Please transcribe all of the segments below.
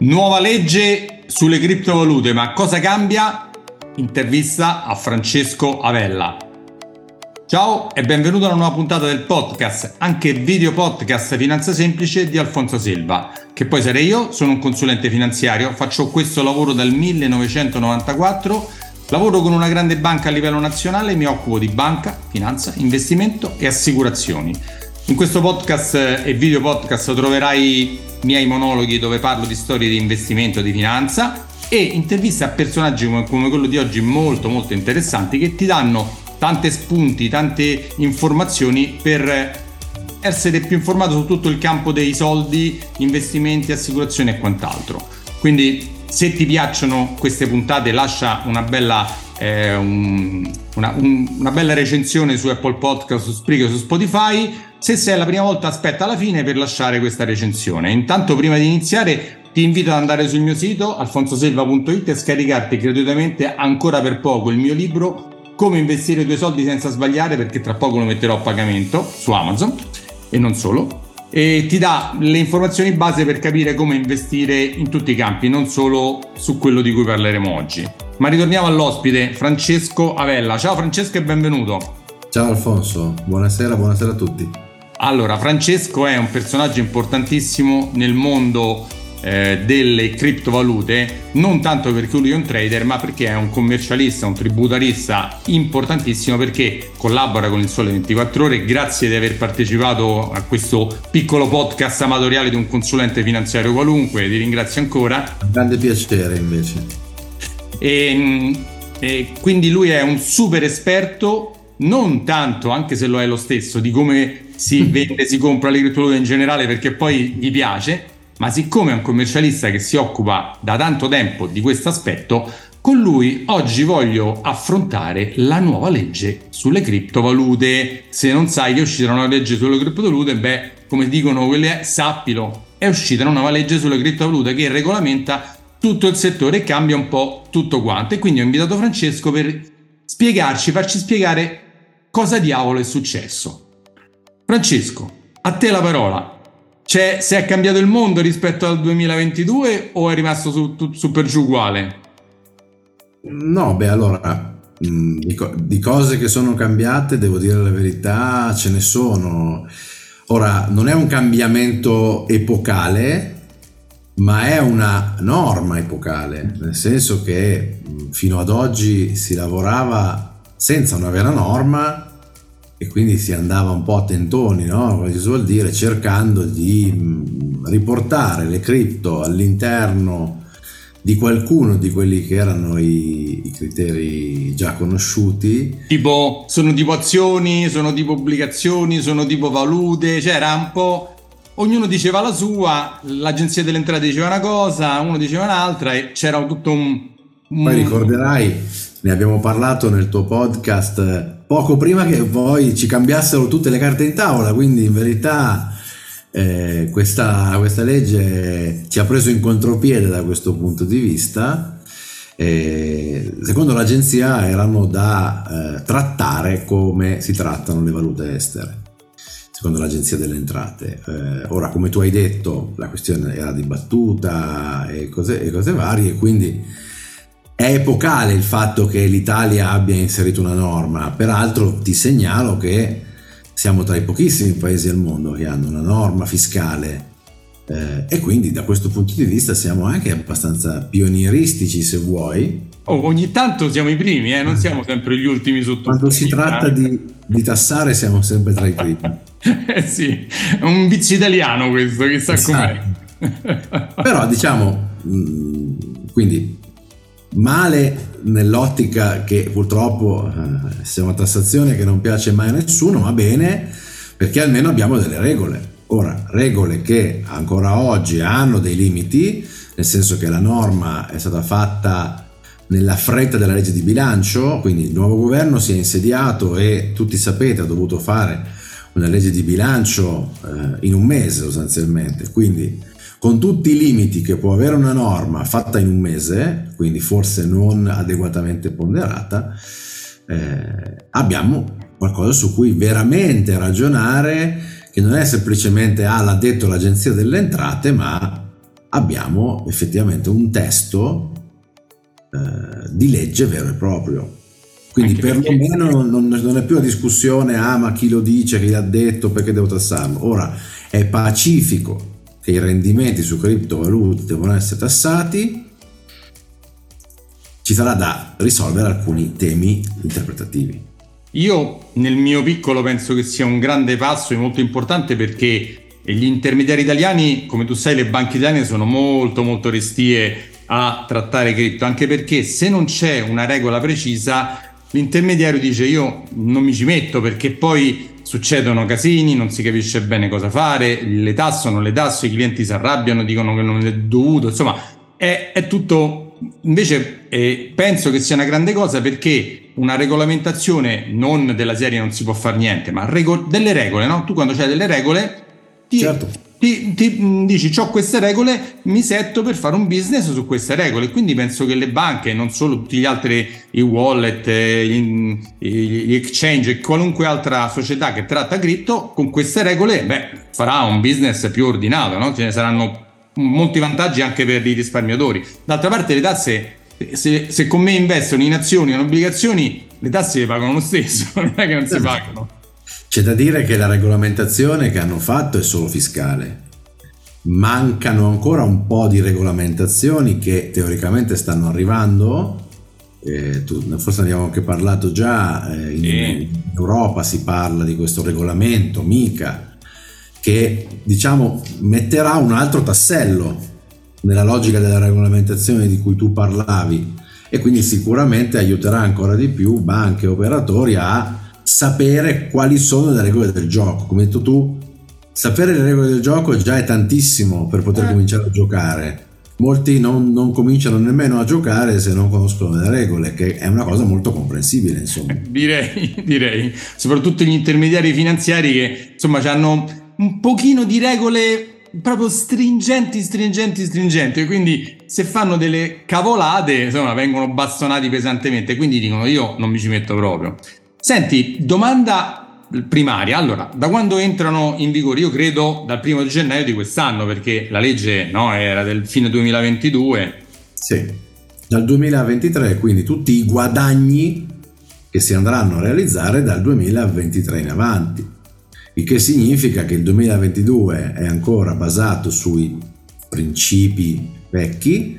Nuova legge sulle criptovalute, ma cosa cambia? Intervista a Francesco Avella. Ciao e benvenuto a una nuova puntata del podcast, anche video podcast Finanza Semplice di Alfonso Silva, che poi sarei io, sono un consulente finanziario, faccio questo lavoro dal 1994, lavoro con una grande banca a livello nazionale, mi occupo di banca, finanza, investimento e assicurazioni. In questo podcast e video podcast troverai miei monologhi dove parlo di storie di investimento, di finanza e interviste a personaggi come quello di oggi molto molto interessanti che ti danno tante spunti, tante informazioni per essere più informato su tutto il campo dei soldi, investimenti, assicurazioni e quant'altro. Quindi se ti piacciono queste puntate lascia una bella, eh, un, una, un, una bella recensione su Apple Podcast, su Spreaker, su Spotify se sei la prima volta aspetta alla fine per lasciare questa recensione. Intanto prima di iniziare ti invito ad andare sul mio sito alfonsoselva.it e scaricarti gratuitamente ancora per poco il mio libro Come investire i tuoi soldi senza sbagliare perché tra poco lo metterò a pagamento su Amazon e non solo e ti dà le informazioni base per capire come investire in tutti i campi, non solo su quello di cui parleremo oggi. Ma ritorniamo all'ospite, Francesco Avella. Ciao Francesco e benvenuto. Ciao Alfonso, buonasera, buonasera a tutti. Allora, Francesco è un personaggio importantissimo nel mondo eh, delle criptovalute, non tanto perché lui è un trader, ma perché è un commercialista, un tributarista importantissimo perché collabora con il Sole 24 Ore. Grazie di aver partecipato a questo piccolo podcast amatoriale di un consulente finanziario qualunque, ti ringrazio ancora. Grande piacere invece. E, e quindi lui è un super esperto non tanto, anche se lo è lo stesso, di come si vende, si compra le criptovalute in generale perché poi gli piace, ma siccome è un commercialista che si occupa da tanto tempo di questo aspetto, con lui oggi voglio affrontare la nuova legge sulle criptovalute. Se non sai che è uscita una legge sulle criptovalute, beh, come dicono quelle, sappilo, è uscita una nuova legge sulle criptovalute che regolamenta tutto il settore cambia un po' tutto quanto. E quindi ho invitato Francesco per spiegarci, farci spiegare cosa diavolo è successo. Francesco, a te la parola. C'è, se è cambiato il mondo rispetto al 2022 o è rimasto su, su per giù uguale? No, beh, allora, mm, di cose che sono cambiate, devo dire la verità, ce ne sono. Ora, non è un cambiamento epocale, ma è una norma epocale, nel senso che fino ad oggi si lavorava senza una vera norma e quindi si andava un po' a tentoni, no? come si suol dire, cercando di riportare le cripto all'interno di qualcuno di quelli che erano i, i, criteri già conosciuti. Tipo, sono tipo azioni, sono tipo obbligazioni, sono tipo valute, cioè era un po'... Ognuno diceva la sua, l'agenzia delle entrate diceva una cosa, uno diceva un'altra e c'era tutto un... un... Poi ricorderai ne abbiamo parlato nel tuo podcast poco prima che poi ci cambiassero tutte le carte in tavola, quindi in verità eh, questa, questa, legge ci ha preso in contropiede da questo punto di vista. Eh, secondo l'agenzia erano da eh, trattare come si trattano le valute estere secondo l'Agenzia delle Entrate. Eh, ora, come tu hai detto, la questione era dibattuta e cose, e cose varie, quindi è epocale il fatto che l'Italia abbia inserito una norma, peraltro ti segnalo che siamo tra i pochissimi paesi al mondo che hanno una norma fiscale eh, e quindi da questo punto di vista siamo anche abbastanza pionieristici se vuoi. Oh, ogni tanto siamo i primi, eh? non siamo sempre gli ultimi su tutto. Quando si tratta di, di, tassare siamo sempre tra i primi. eh sì, è un vizio italiano questo, chissà esatto. com'è. Però diciamo, mm, quindi male nell'ottica che purtroppo eh, sia una tassazione che non piace mai a nessuno, ma bene perché almeno abbiamo delle regole. Ora, regole che ancora oggi hanno dei limiti, nel senso che la norma è stata fatta nella fretta della legge di bilancio, quindi il nuovo governo si è insediato e tutti sapete ha dovuto fare una legge di bilancio eh, in un mese sostanzialmente, quindi con tutti i limiti che può avere una norma fatta in un mese, quindi forse non adeguatamente ponderata, eh, abbiamo qualcosa su cui veramente ragionare, che non è semplicemente ah l'ha detto l'agenzia delle entrate, ma abbiamo effettivamente un testo eh, di legge vero e proprio. Quindi perlomeno non, non, è più la discussione, ah ma chi lo dice, chi l'ha detto, perché devo tassarlo. Ora è pacifico che i rendimenti su criptovalute devono essere tassati, ci sarà da risolvere alcuni temi interpretativi. Io nel mio piccolo penso che sia un grande passo e molto importante perché gli intermediari italiani, come tu sai, le banche italiane sono molto molto restie a trattare cripto, anche perché se non c'è una regola precisa, l'intermediario dice io non mi ci metto perché poi succedono casini, non si capisce bene cosa fare, le tasse non le tasse, i clienti si arrabbiano, dicono che non è dovuto, insomma è, è tutto... Invece eh, penso che sia una grande cosa perché una regolamentazione non della serie non si può fare niente, ma rego- delle regole, no? Tu quando c'hai delle regole ti, certo. ti, ti mm, dici ho queste regole, mi setto per fare un business su queste regole. Quindi penso che le banche, non solo tutti gli altri, i wallet, eh, gli, gli exchange e qualunque altra società che tratta cripto, con queste regole beh, farà un business più ordinato, no? ce ne saranno molti vantaggi anche per i risparmiatori. D'altra parte le tasse, se, se con me investono in azioni o in obbligazioni, le tasse le pagano lo stesso, non è che non si esatto. pagano. C'è da dire che la regolamentazione che hanno fatto è solo fiscale. Mancano ancora un po' di regolamentazioni che teoricamente stanno arrivando. Eh, tu, forse ne abbiamo anche parlato già. Eh, in, in Europa si parla di questo regolamento MICA che diciamo metterà un altro tassello nella logica della regolamentazione di cui tu parlavi e quindi sicuramente aiuterà ancora di più banche e operatori a sapere quali sono le regole del gioco. Come hai detto tu, sapere le regole del gioco già è tantissimo per poter eh. cominciare a giocare. Molti non, non, cominciano nemmeno a giocare se non conoscono le regole, che è una cosa molto comprensibile, insomma. Direi, direi. Soprattutto gli intermediari finanziari che, insomma, hanno un pochino di regole proprio stringenti, stringenti, stringenti. Quindi se fanno delle cavolate, insomma, vengono bastonati pesantemente. Quindi dicono io non mi ci metto proprio. Senti, domanda primaria. Allora, da quando entrano in vigore? Io credo dal primo di gennaio di quest'anno, perché la legge no, era del fine 2022. Sì, dal 2023, quindi tutti i guadagni che si andranno a realizzare dal 2023 in avanti. Il che significa che il 2022 è ancora basato sui principi vecchi,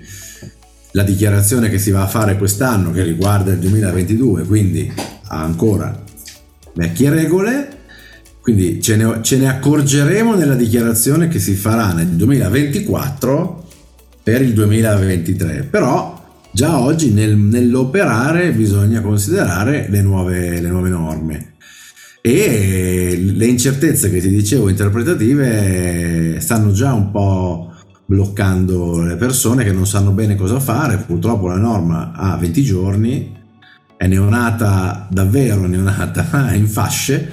la dichiarazione che si va a fare quest'anno che riguarda il 2022, quindi ha ancora vecchie regole, quindi ce ne, ce ne accorgeremo nella dichiarazione che si farà nel 2024 per il 2023, però già oggi nel, nell'operare bisogna considerare le nuove, le nuove norme e le incertezze che ti dicevo interpretative stanno già un po' bloccando le persone che non sanno bene cosa fare. Purtroppo la norma ha 20 giorni, è neonata davvero neonata in fasce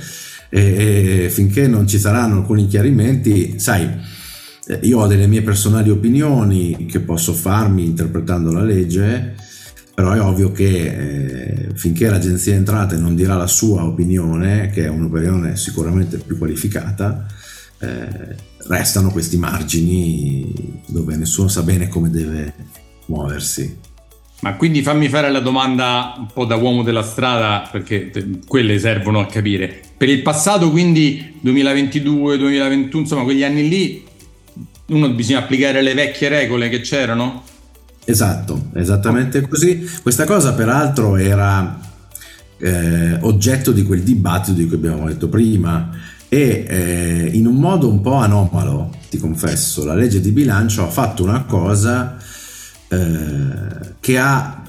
e, e finché non ci saranno alcuni chiarimenti, sai, io ho delle mie personali opinioni che posso farmi interpretando la legge, però è ovvio che eh, finché l'agenzia entrate non dirà la sua opinione, che è un'opinione sicuramente più qualificata, eh, restano questi margini dove nessuno sa bene come deve muoversi. Ma quindi fammi fare la domanda un po' da uomo della strada, perché quelle servono a capire. Per il passato, quindi 2022, 2021, insomma, quegli anni lì, uno bisogna applicare le vecchie regole che c'erano? Esatto, esattamente così. Questa cosa peraltro era eh, oggetto di quel dibattito di cui abbiamo detto prima e eh, in un modo un po' anomalo, ti confesso, la legge di bilancio ha fatto una cosa eh, che ha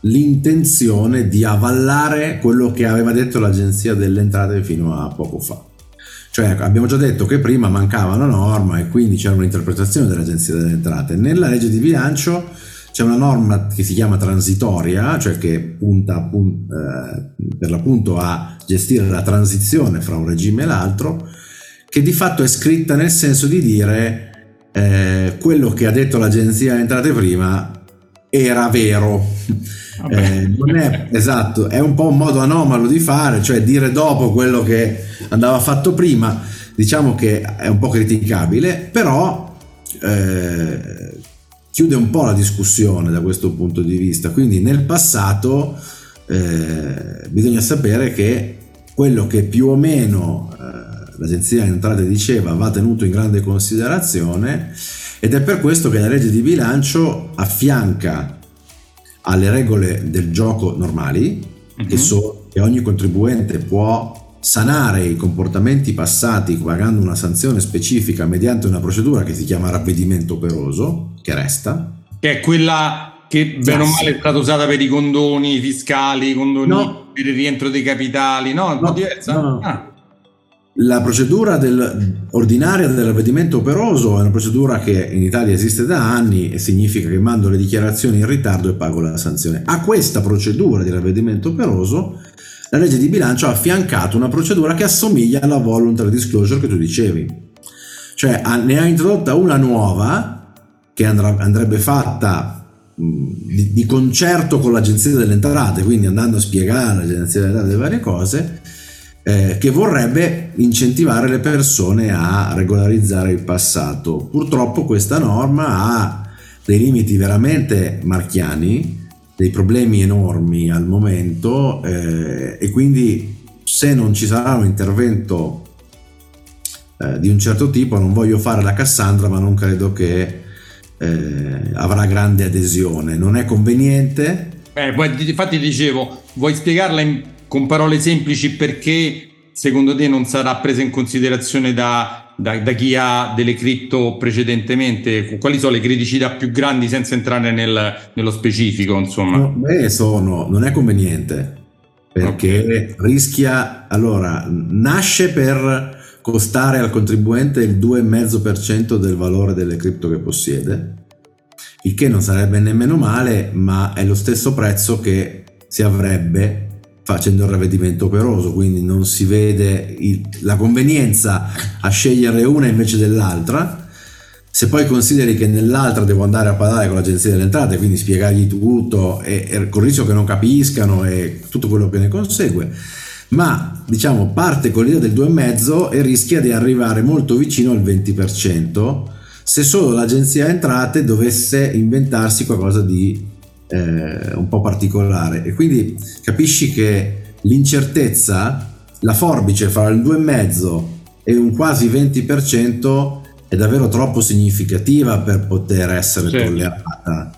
l'intenzione di avallare quello che aveva detto l'agenzia delle entrate fino a poco fa. Cioè abbiamo già detto che prima mancava una norma e quindi c'era un'interpretazione dell'agenzia delle entrate. Nella legge di bilancio c'è una norma che si chiama transitoria, cioè che punta appunto, eh, per l'appunto a gestire la transizione fra un regime e l'altro, che di fatto è scritta nel senso di dire eh, quello che ha detto l'agenzia entrate prima era vero. Eh, non è esatto, è un po' un modo anomalo di fare, cioè dire dopo quello che andava fatto prima, diciamo che è un po' criticabile, però eh, chiude un po' la discussione da questo punto di vista. Quindi nel passato eh, bisogna sapere che quello che più o meno eh, l'agenzia delle entrate diceva va tenuto in grande considerazione ed è per questo che la legge di bilancio affianca alle regole del gioco normali, mm-hmm. che, mhm. so, che ogni contribuente può sanare i comportamenti passati pagando una sanzione specifica mediante una procedura che si chiama ravvedimento operoso, che resta. Che è quella che bene o male è stata usata per i condoni fiscali, i condoni no. per il rientro dei capitali, no? È un no, po' diversa? No, ah. La procedura del, ordinaria del ravvedimento operoso è una procedura che in Italia esiste da anni e significa che mando le dichiarazioni in ritardo e pago la sanzione. A questa procedura di ravvedimento operoso la legge di bilancio ha affiancato una procedura che assomiglia alla voluntary disclosure che tu dicevi. Cioè ne ha introdotta una nuova che andrebbe fatta di, di, concerto con l'agenzia delle entrate, quindi andando a spiegare all'agenzia delle entrate le varie cose, eh, che vorrebbe incentivare le persone a regolarizzare il passato. Purtroppo questa norma ha dei limiti veramente marchiani dei problemi enormi al momento eh, e quindi se non ci sarà un intervento eh, di un certo tipo non voglio fare la Cassandra ma non credo che eh, avrà grande adesione. Non è conveniente? Eh, infatti dicevo vuoi spiegarla in, con parole semplici perché secondo te non sarà presa in considerazione da da, da, chi ha delle cripto precedentemente, quali sono le criticità più grandi senza entrare nel, nello specifico? Insomma, no, beh, sono, non è conveniente perché okay. rischia, allora, nasce per costare al contribuente il 2,5% del valore delle cripto che possiede, il che non sarebbe nemmeno male, ma è lo stesso prezzo che si avrebbe facendo il ravvedimento operoso, quindi non si vede il, la convenienza a scegliere una invece dell'altra. Se poi consideri che nell'altra devo andare a parlare con l'agenzia delle entrate, quindi spiegargli tutto e, e con rischio che non capiscano e tutto quello che ne consegue, ma diciamo parte con l'idea del 2,5 e rischia di arrivare molto vicino al 20% se solo l'agenzia entrate dovesse inventarsi qualcosa di eh, un po' particolare e quindi capisci che l'incertezza, la forbice fra il 2,5 e un quasi 20% è davvero troppo significativa per poter essere certo. tollerata.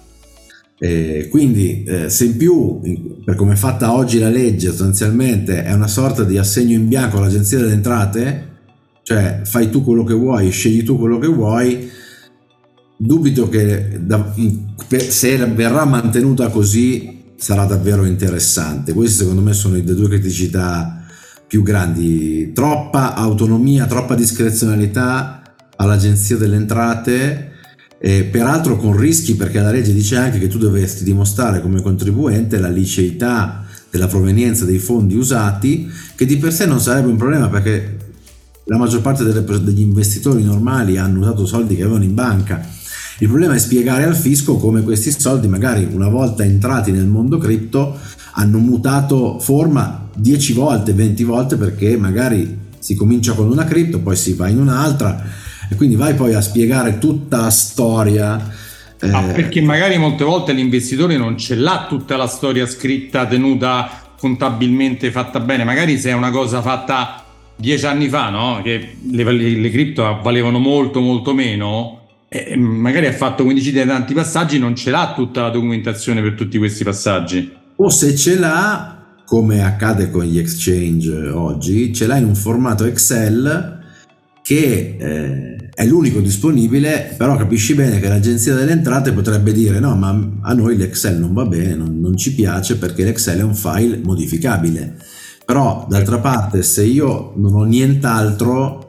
Eh, quindi eh, se in più, per come è fatta oggi la legge, sostanzialmente è una sorta di assegno in bianco all'agenzia delle entrate, cioè fai tu quello che vuoi, scegli tu quello che vuoi, dubito che se verrà mantenuta così sarà davvero interessante. Queste secondo me sono le due criticità più grandi. Troppa autonomia, troppa discrezionalità all'agenzia delle entrate. E peraltro con rischi perché la legge dice anche che tu dovresti dimostrare come contribuente la liceità della provenienza dei fondi usati, che di per sé non sarebbe un problema perché la maggior parte delle, degli investitori normali hanno usato soldi che avevano in banca il problema è spiegare al fisco come questi soldi, magari una volta entrati nel mondo cripto, hanno mutato forma 10 volte, 20 volte perché magari si comincia con una cripto, poi si va in un'altra e quindi vai poi a spiegare tutta la storia. Ah, perché magari molte volte l'investitore non ce l'ha tutta la storia scritta, tenuta contabilmente fatta bene, magari se è una cosa fatta dieci anni fa, no? che le, le, le cripto valevano molto molto meno, e magari ha fatto 15 dei tanti passaggi, non ce l'ha tutta la documentazione per tutti questi passaggi. O se ce l'ha, come accade con gli exchange oggi, ce l'ha in un formato Excel che eh, è l'unico disponibile, però capisci bene che l'agenzia delle entrate potrebbe dire no, ma a noi l'Excel non va bene, non, non ci piace perché l'Excel è un file modificabile. Però d'altra parte se io non ho nient'altro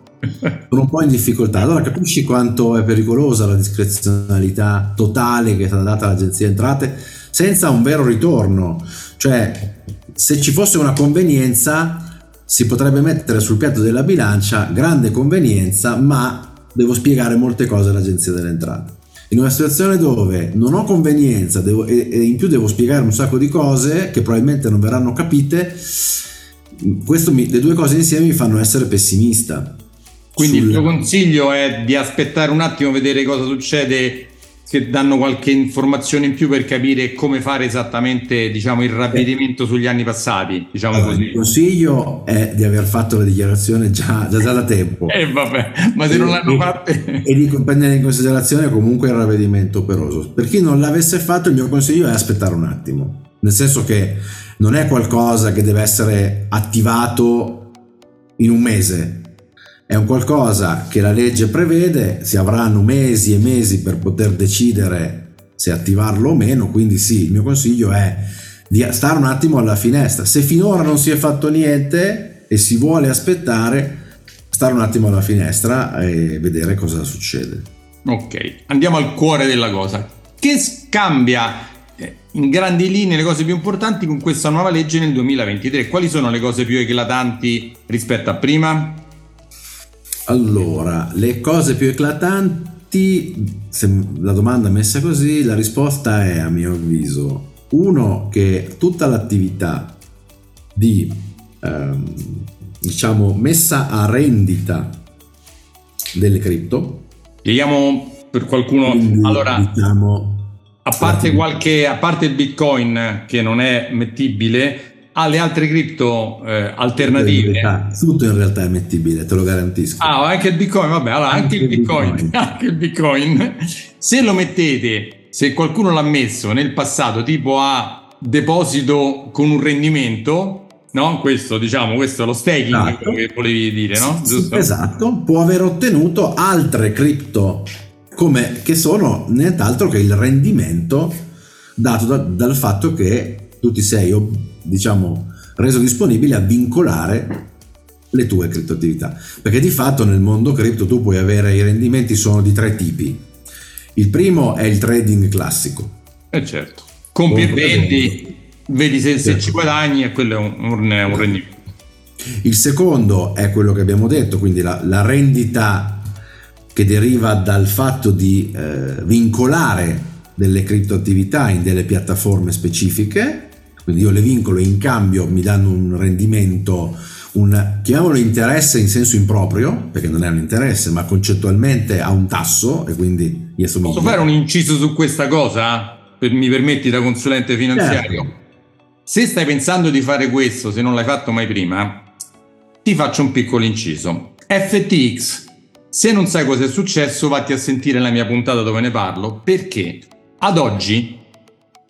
sono un po' in difficoltà. Allora capisci quanto è pericolosa la discrezionalità totale che è stata data all'agenzia entrate senza un vero ritorno. Cioè, se ci fosse una convenienza, si potrebbe mettere sul piatto della bilancia grande convenienza, ma devo spiegare molte cose all'agenzia delle entrate. In una situazione dove non ho convenienza devo, e, e in più devo spiegare un sacco di cose che probabilmente non verranno capite, mi, le due cose insieme mi fanno essere pessimista. Quindi sul... il tuo consiglio è di aspettare un attimo, vedere cosa succede che danno qualche informazione in più per capire come fare esattamente diciamo, il ravvedimento sugli anni passati. Diciamo allora, il consiglio è di aver fatto la dichiarazione già, già, già da tempo. Eh, vabbè, ma se e, non l'hanno fatta... E di prendere in considerazione comunque il ravvedimento operoso. Per chi non l'avesse fatto, il mio consiglio è aspettare un attimo. Nel senso che non è qualcosa che deve essere attivato in un mese, è un qualcosa che la legge prevede, si avranno mesi e mesi per poter decidere se attivarlo o meno, quindi sì, il mio consiglio è di stare un attimo alla finestra. Se finora non si è fatto niente e si vuole aspettare, stare un attimo alla finestra e vedere cosa succede. Ok, andiamo al cuore della cosa. Che cambia eh, in grandi linee le cose più importanti con questa nuova legge nel 2023? Quali sono le cose più eclatanti rispetto a prima? Allora, le cose più eclatanti, se la domanda è messa così, la risposta è a mio avviso, uno, che tutta l'attività di, ehm, diciamo, messa a rendita delle cripto. Spieghiamo per qualcuno, quindi, allora, diciamo, a parte, qualche, a parte il bitcoin che non è mettibile, alle altre cripto eh, alternative. Realtà, tutto in realtà è mettibile, te lo garantisco. Ah, anche il Bitcoin, vabbè, allora anche, anche il Bitcoin, Bitcoin. anche il Bitcoin. Se lo mettete, se qualcuno l'ha messo nel passato tipo a deposito con un rendimento, no? Questo, diciamo, questo è lo staking esatto. che volevi dire, no? Sì, esatto, può aver ottenuto altre cripto come che sono nient'altro che il rendimento dato da, dal fatto che tu ti sei diciamo, reso disponibile a vincolare le tue criptoattività. Perché di fatto nel mondo cripto tu puoi avere i rendimenti sono di tre tipi. Il primo è il trading classico. Eh certo, compi e vendi, vedi se, certo. se, ci guadagni e quello è un, un, un, rendimento. Il secondo è quello che abbiamo detto, quindi la, la rendita che deriva dal fatto di eh, vincolare delle criptoattività in delle piattaforme specifiche quindi io le vincolo in cambio mi danno un rendimento, un, chiamiamolo interesse in senso improprio, perché non è un interesse, ma concettualmente ha un tasso e quindi gli assomiglia. Posso fare un inciso su questa cosa? Per, mi permetti da consulente finanziario? Certo. Se stai pensando di fare questo, se non l'hai fatto mai prima, ti faccio un piccolo inciso. FTX, se non sai cosa è successo, vatti a sentire la mia puntata dove ne parlo, perché ad oggi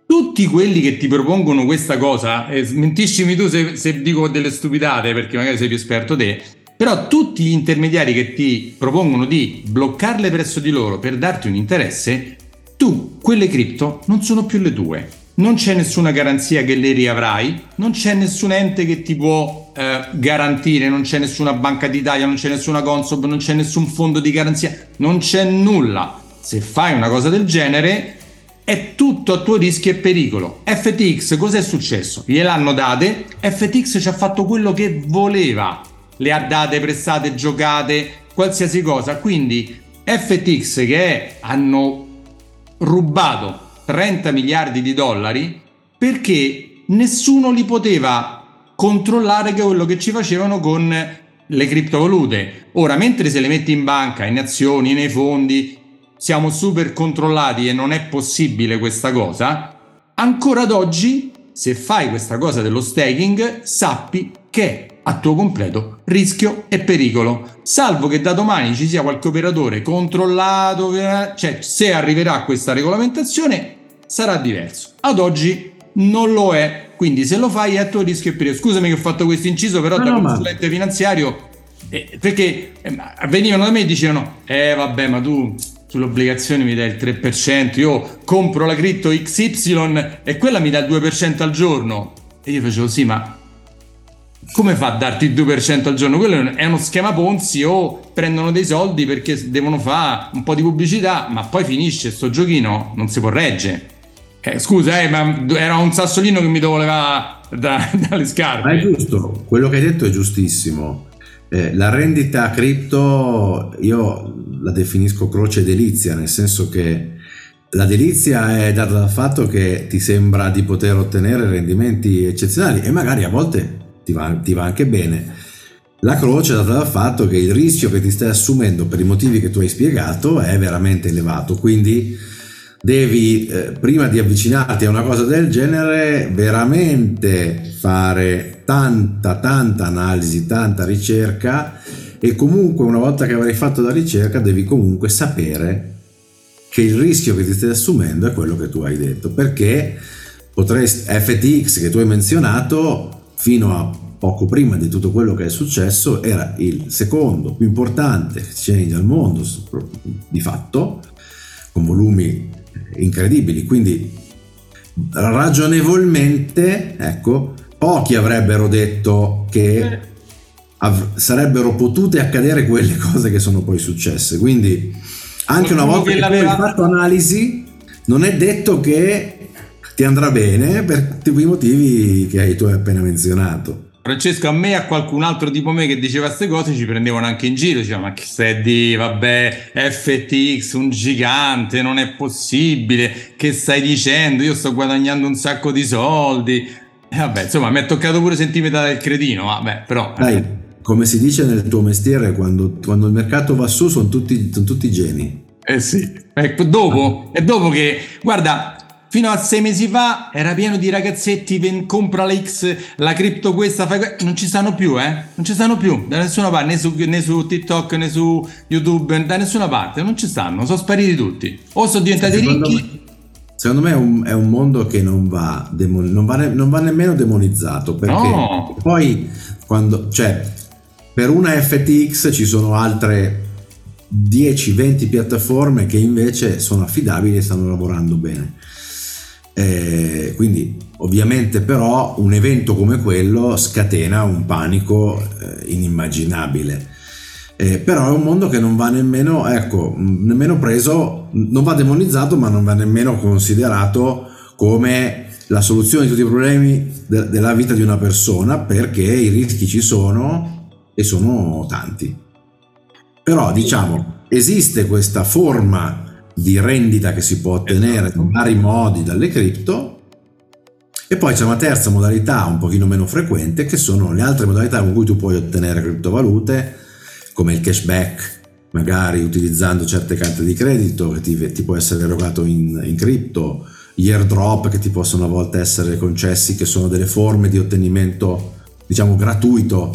tutti quelli che ti propongono questa cosa, e smentiscimi tu se, se, dico delle stupidate perché magari sei più esperto te, però tutti gli intermediari che ti propongono di bloccarle presso di loro per darti un interesse, tu quelle cripto non sono più le tue. Non c'è nessuna garanzia che le riavrai, non c'è nessun ente che ti può eh, garantire, non c'è nessuna banca d'Italia, non c'è nessuna Consob, non c'è nessun fondo di garanzia, non c'è nulla. Se fai una cosa del genere, è tutto a tuo rischio e pericolo. FTX cos'è successo? Gliel'hanno date, FTX ci ha fatto quello che voleva, le ha date, prestate, giocate, qualsiasi cosa. Quindi FTX che è, hanno rubato 30 miliardi di dollari perché nessuno li poteva controllare che quello che ci facevano con le criptovalute. Ora, mentre se le metti in banca, in azioni, nei fondi, siamo super controllati e non è possibile questa cosa, ancora ad oggi, se fai questa cosa dello staking, sappi che è a tuo completo rischio e pericolo. Salvo che da domani ci sia qualche operatore controllato, cioè se arriverà questa regolamentazione sarà diverso. Ad oggi non lo è, quindi se lo fai è a tuo rischio e pericolo. Scusami che ho fatto questo inciso, però no, da no, consulente ma... finanziario, eh, perché eh, venivano da me e dicevano, eh vabbè ma tu sulle obbligazioni mi dai il 3%, io compro la cripto XY e quella mi dà il 2% al giorno. E io facevo sì, ma come fa a darti il 2% al giorno? Quello è uno schema Ponzi o prendono dei soldi perché devono fare un po' di pubblicità, ma poi finisce sto giochino, non si può reggere. Eh, scusa, eh, ma era un sassolino che mi voleva da, dalle scarpe. Ma è giusto, quello che hai detto è giustissimo. Eh, la rendita cripto io la definisco croce delizia, nel senso che la delizia è data dal fatto che ti sembra di poter ottenere rendimenti eccezionali e magari a volte ti va, ti va anche bene. La croce è data dal fatto che il rischio che ti stai assumendo per i motivi che tu hai spiegato è veramente elevato, quindi devi, eh, prima di avvicinarti a una cosa del genere, veramente fare tanta, tanta analisi, tanta ricerca e comunque una volta che avrai fatto la ricerca devi comunque sapere che il rischio che ti stai assumendo è quello che tu hai detto, perché potresti, FTX che tu hai menzionato, fino a poco prima di tutto quello che è successo, era il secondo più importante exchange al mondo, di fatto, con volumi incredibili. Quindi ragionevolmente, ecco, pochi avrebbero detto che av- sarebbero potute accadere quelle cose che sono poi successe. Quindi anche una volta che, che hai fatto analisi, non è detto che ti andrà bene per tutti i motivi che tu hai appena menzionato. Francesco, a me e a qualcun altro tipo me che diceva queste cose ci prendevano anche in giro, diceva ma che stai di, vabbè, FTX, un gigante, non è possibile, che stai dicendo, io sto guadagnando un sacco di soldi. E vabbè, insomma, mi è toccato pure sentirmi dare il cretino, vabbè, però... Dai, come si dice nel tuo mestiere, quando, quando il mercato va su sono tutti, sono tutti geni. Eh sì, ecco, dopo, è dopo che, guarda, Fino a sei mesi fa era pieno di ragazzetti, ven, compra la X, la cripto questa, fai non ci stanno più, eh? Non ci stanno più da nessuna parte, né su, né su TikTok né su YouTube, da nessuna parte, non ci stanno, sono spariti tutti. O sono diventati secondo ricchi. Me, secondo me è un, è un, mondo che non va, demon, non, va ne, non va, nemmeno demonizzato, perché no. poi quando, cioè, per una FTX ci sono altre 10-20 piattaforme che invece sono affidabili e stanno lavorando bene. Eh, quindi ovviamente però un evento come quello scatena un panico eh, inimmaginabile. Eh, però è un mondo che non va nemmeno, ecco, nemmeno preso, non va demonizzato, ma non va nemmeno considerato come la soluzione di tutti i problemi de- della vita di una persona, perché i rischi ci sono e sono tanti. Però diciamo, esiste questa forma di rendita che si può ottenere esatto. in vari modi dalle cripto. E poi c'è una terza modalità un pochino meno frequente che sono le altre modalità con cui tu puoi ottenere criptovalute, come il cashback, magari utilizzando certe carte di credito che ti, ti può essere erogato in, in cripto, gli airdrop che ti possono a volte essere concessi, che sono delle forme di ottenimento, diciamo, gratuito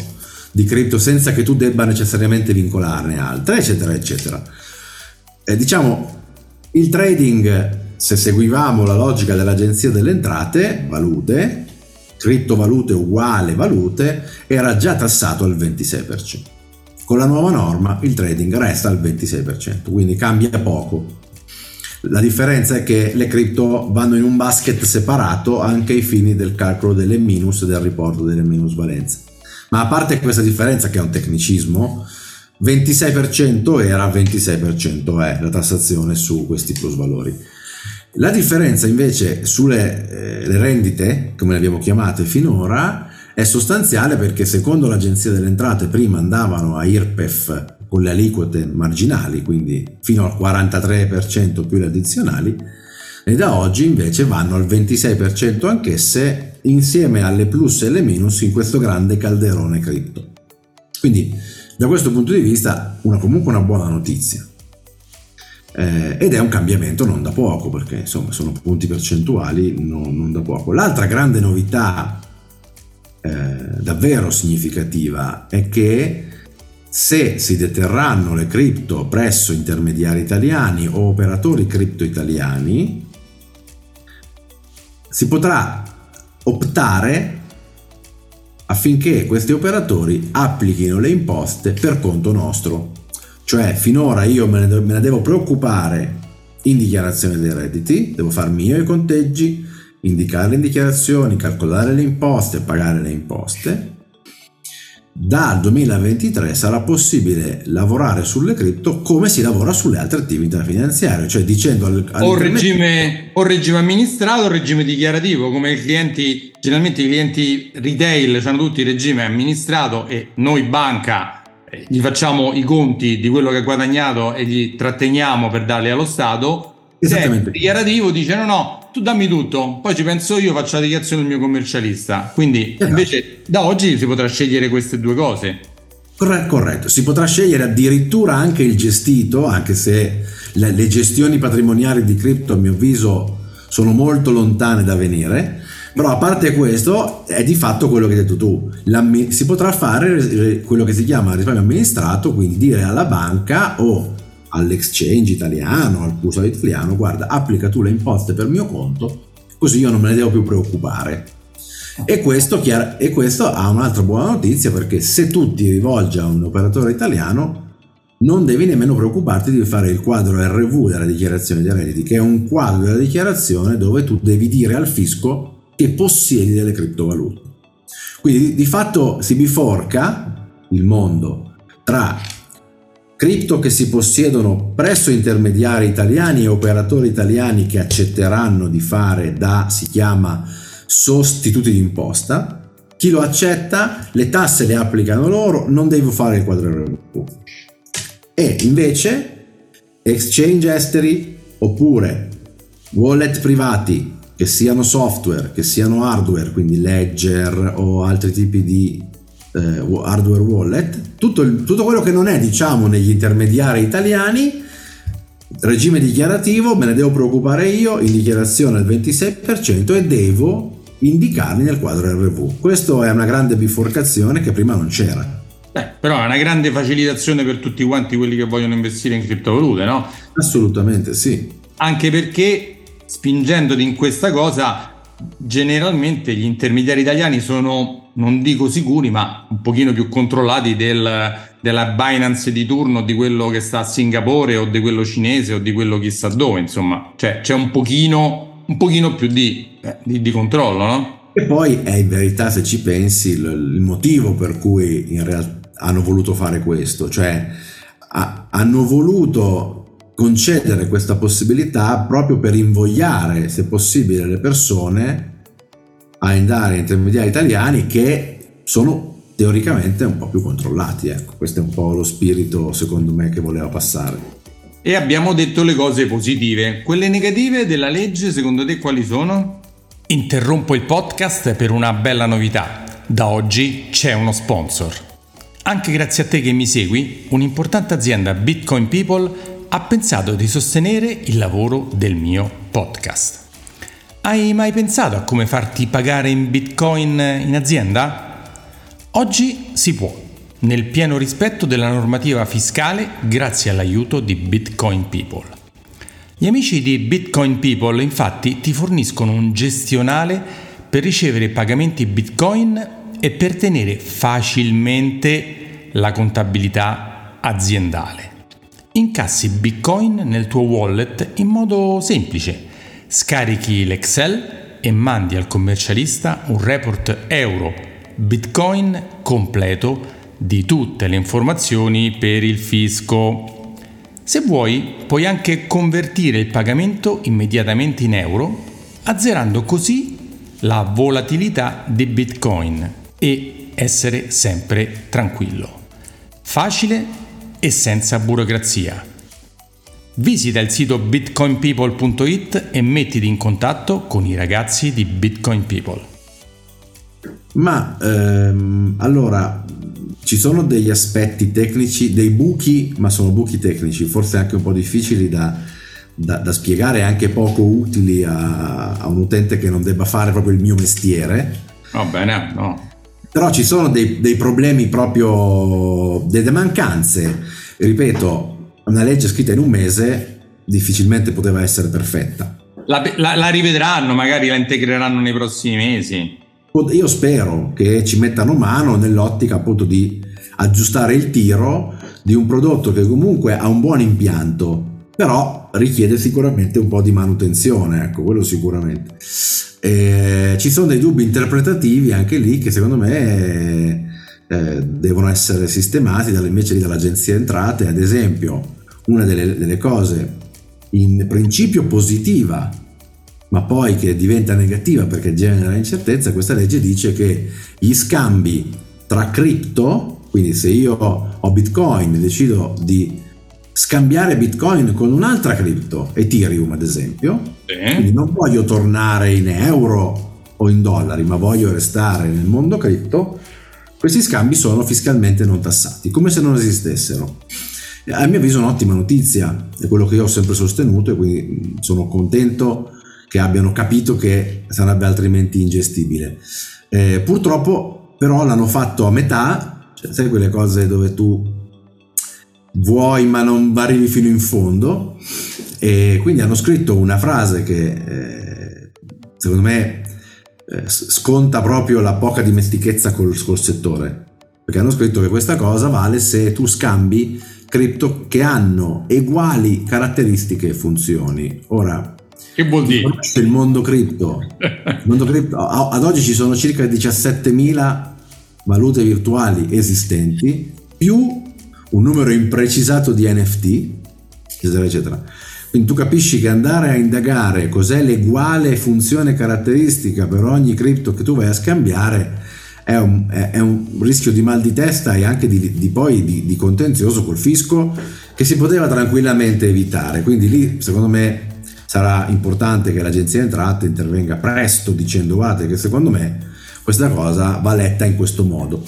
di cripto senza che tu debba necessariamente vincolarne altre, eccetera, eccetera. Eh, diciamo, il trading, se seguivamo la logica dell'agenzia delle entrate, valute, criptovalute uguale valute, era già tassato al 26%. Con la nuova norma il trading resta al 26%, quindi cambia poco. La differenza è che le cripto vanno in un basket separato anche ai fini del calcolo delle minus e del riporto delle minusvalenze. Ma a parte questa differenza che è un tecnicismo, 26% era 26% è la tassazione su questi plusvalori. La differenza invece sulle eh, rendite, come le abbiamo chiamate finora, è sostanziale perché secondo l'Agenzia delle Entrate prima andavano a IRPEF con le aliquote marginali, quindi fino al 43% più le addizionali, e da oggi invece vanno al 26% anch'esse insieme alle plus e alle minus in questo grande calderone cripto. Quindi da questo punto di vista, una, comunque una buona notizia. Eh, ed è un cambiamento non da poco, perché insomma sono punti percentuali non, non da poco. L'altra grande novità eh, davvero significativa è che se si deterranno le cripto presso intermediari italiani o operatori cripto italiani, si potrà optare affinché questi operatori applichino le imposte per conto nostro. Cioè finora io me ne, me ne devo preoccupare in dichiarazione dei redditi, devo farmi io i conteggi, indicare le dichiarazioni, calcolare le imposte, pagare le imposte dal 2023 sarà possibile lavorare sulle cripto come si lavora sulle altre attività finanziarie, cioè dicendo al, o, regime, o regime amministrato o regime dichiarativo, come i clienti, generalmente i clienti retail hanno tutti regime amministrato e noi banca eh, gli facciamo i conti di quello che ha guadagnato e gli tratteniamo per darli allo Stato. Esattamente. Se dichiarativo dice no no, tu dammi tutto, poi ci penso io, faccio la dichiarazione del mio commercialista. Quindi esatto. invece da oggi si potrà scegliere queste due cose. Corretto, si potrà scegliere addirittura anche il gestito, anche se le, le gestioni patrimoniali di cripto a mio avviso sono molto lontane da venire, però a parte questo è di fatto quello che hai detto tu, si potrà fare quello che si chiama risparmio amministrato, quindi dire alla banca o all'exchange italiano, al custode italiano, guarda, applica tu le imposte per mio conto, così io non me ne devo più preoccupare. E questo, e questo ha un'altra buona notizia perché se tu ti rivolgi a un operatore italiano non devi nemmeno preoccuparti di fare il quadro RV della dichiarazione dei redditi, che è un quadro della dichiarazione dove tu devi dire al fisco che possiedi delle criptovalute. Quindi di fatto si biforca il mondo tra cripto che si possiedono presso intermediari italiani e operatori italiani che accetteranno di fare da, si chiama, sostituti di imposta. Chi lo accetta, le tasse le applicano loro, non devo fare il quadro RV. E invece exchange esteri oppure wallet privati che siano software, che siano hardware, quindi ledger o altri tipi di eh, hardware wallet, tutto, il, tutto quello che non è diciamo negli intermediari italiani, regime dichiarativo, me ne devo preoccupare io, in dichiarazione al 26% e devo indicarli nel quadro RV. Questa è una grande biforcazione che prima non c'era. Beh, però è una grande facilitazione per tutti quanti quelli che vogliono investire in criptovalute, no? Assolutamente sì. Anche perché spingendoti in questa cosa generalmente gli intermediari italiani sono, non dico sicuri, ma un pochino più controllati del, della Binance di turno, di quello che sta a Singapore o di quello cinese o di quello chissà dove, insomma, cioè c'è un pochino, un pochino più di, eh, di, di controllo, no? E poi è in verità, se ci pensi, il, il motivo per cui in realtà hanno voluto fare questo, cioè ha, hanno voluto concedere questa possibilità proprio per invogliare, se possibile, le persone a andare a intermediari italiani che sono teoricamente un po' più controllati. Ecco, questo è un po' lo spirito, secondo me, che voleva passare. E abbiamo detto le cose positive. Quelle negative della legge, secondo te, quali sono? Interrompo il podcast per una bella novità. Da oggi c'è uno sponsor. Anche grazie a te che mi segui, un'importante azienda Bitcoin People ha pensato di sostenere il lavoro del mio podcast. Hai mai pensato a come farti pagare in bitcoin in azienda? Oggi si può, nel pieno rispetto della normativa fiscale grazie all'aiuto di Bitcoin People. Gli amici di Bitcoin People infatti ti forniscono un gestionale per ricevere pagamenti bitcoin e per tenere facilmente la contabilità aziendale. Incassi Bitcoin nel tuo wallet in modo semplice. Scarichi l'Excel e mandi al commercialista un report euro Bitcoin completo di tutte le informazioni per il fisco. Se vuoi, puoi anche convertire il pagamento immediatamente in euro, azzerando così la volatilità di Bitcoin e essere sempre tranquillo. Facile e senza burocrazia. Visita il sito bitcoinpeople.it e mettiti in contatto con i ragazzi di Bitcoin People. Ma ehm, allora ci sono degli aspetti tecnici, dei buchi, ma sono buchi tecnici, forse anche un po' difficili da, da, da spiegare, anche poco utili a, a, un utente che non debba fare proprio il mio mestiere. Va bene, no però ci sono dei, dei problemi proprio, delle mancanze. Ripeto, una legge scritta in un mese difficilmente poteva essere perfetta. La, la, la rivedranno, magari la integreranno nei prossimi mesi. Io spero che ci mettano mano nell'ottica appunto di aggiustare il tiro di un prodotto che comunque ha un buon impianto, però richiede sicuramente un po' di manutenzione, ecco, quello sicuramente. E ci sono dei dubbi interpretativi anche lì che secondo me eh, devono essere sistemati invece dall'agenzia entrate. Ad esempio, una delle, delle cose in principio positiva, ma poi che diventa negativa perché genera incertezza, questa legge dice che gli scambi tra cripto, quindi se io ho Bitcoin e decido di scambiare Bitcoin con un'altra cripto, Ethereum ad esempio, sì. quindi non voglio tornare in euro o in dollari, ma voglio restare nel mondo cripto, questi scambi sono fiscalmente non tassati, come se non esistessero. A mio avviso è un'ottima notizia, è quello che io ho sempre sostenuto e quindi sono contento che abbiano capito che sarebbe altrimenti ingestibile. Eh, purtroppo però l'hanno fatto a metà, cioè, sai quelle cose dove tu vuoi ma non arrivi fino in fondo e quindi hanno scritto una frase che eh, secondo me eh, sconta proprio la poca dimestichezza col, col settore perché hanno scritto che questa cosa vale se tu scambi cripto che hanno uguali caratteristiche e funzioni. Ora, che vuol dire? Il mondo cripto. Il mondo cripto ad oggi ci sono circa 17.000 valute virtuali esistenti, più un numero imprecisato di NFT, eccetera, eccetera. Quindi tu capisci che andare a indagare cos'è l'eguale funzione caratteristica per ogni cripto che tu vai a scambiare è un, è un, rischio di mal di testa e anche di, di poi di, di, contenzioso col fisco che si poteva tranquillamente evitare. Quindi lì, secondo me, sarà importante che l'agenzia entrate intervenga presto dicendo guardate che secondo me questa cosa va letta in questo modo.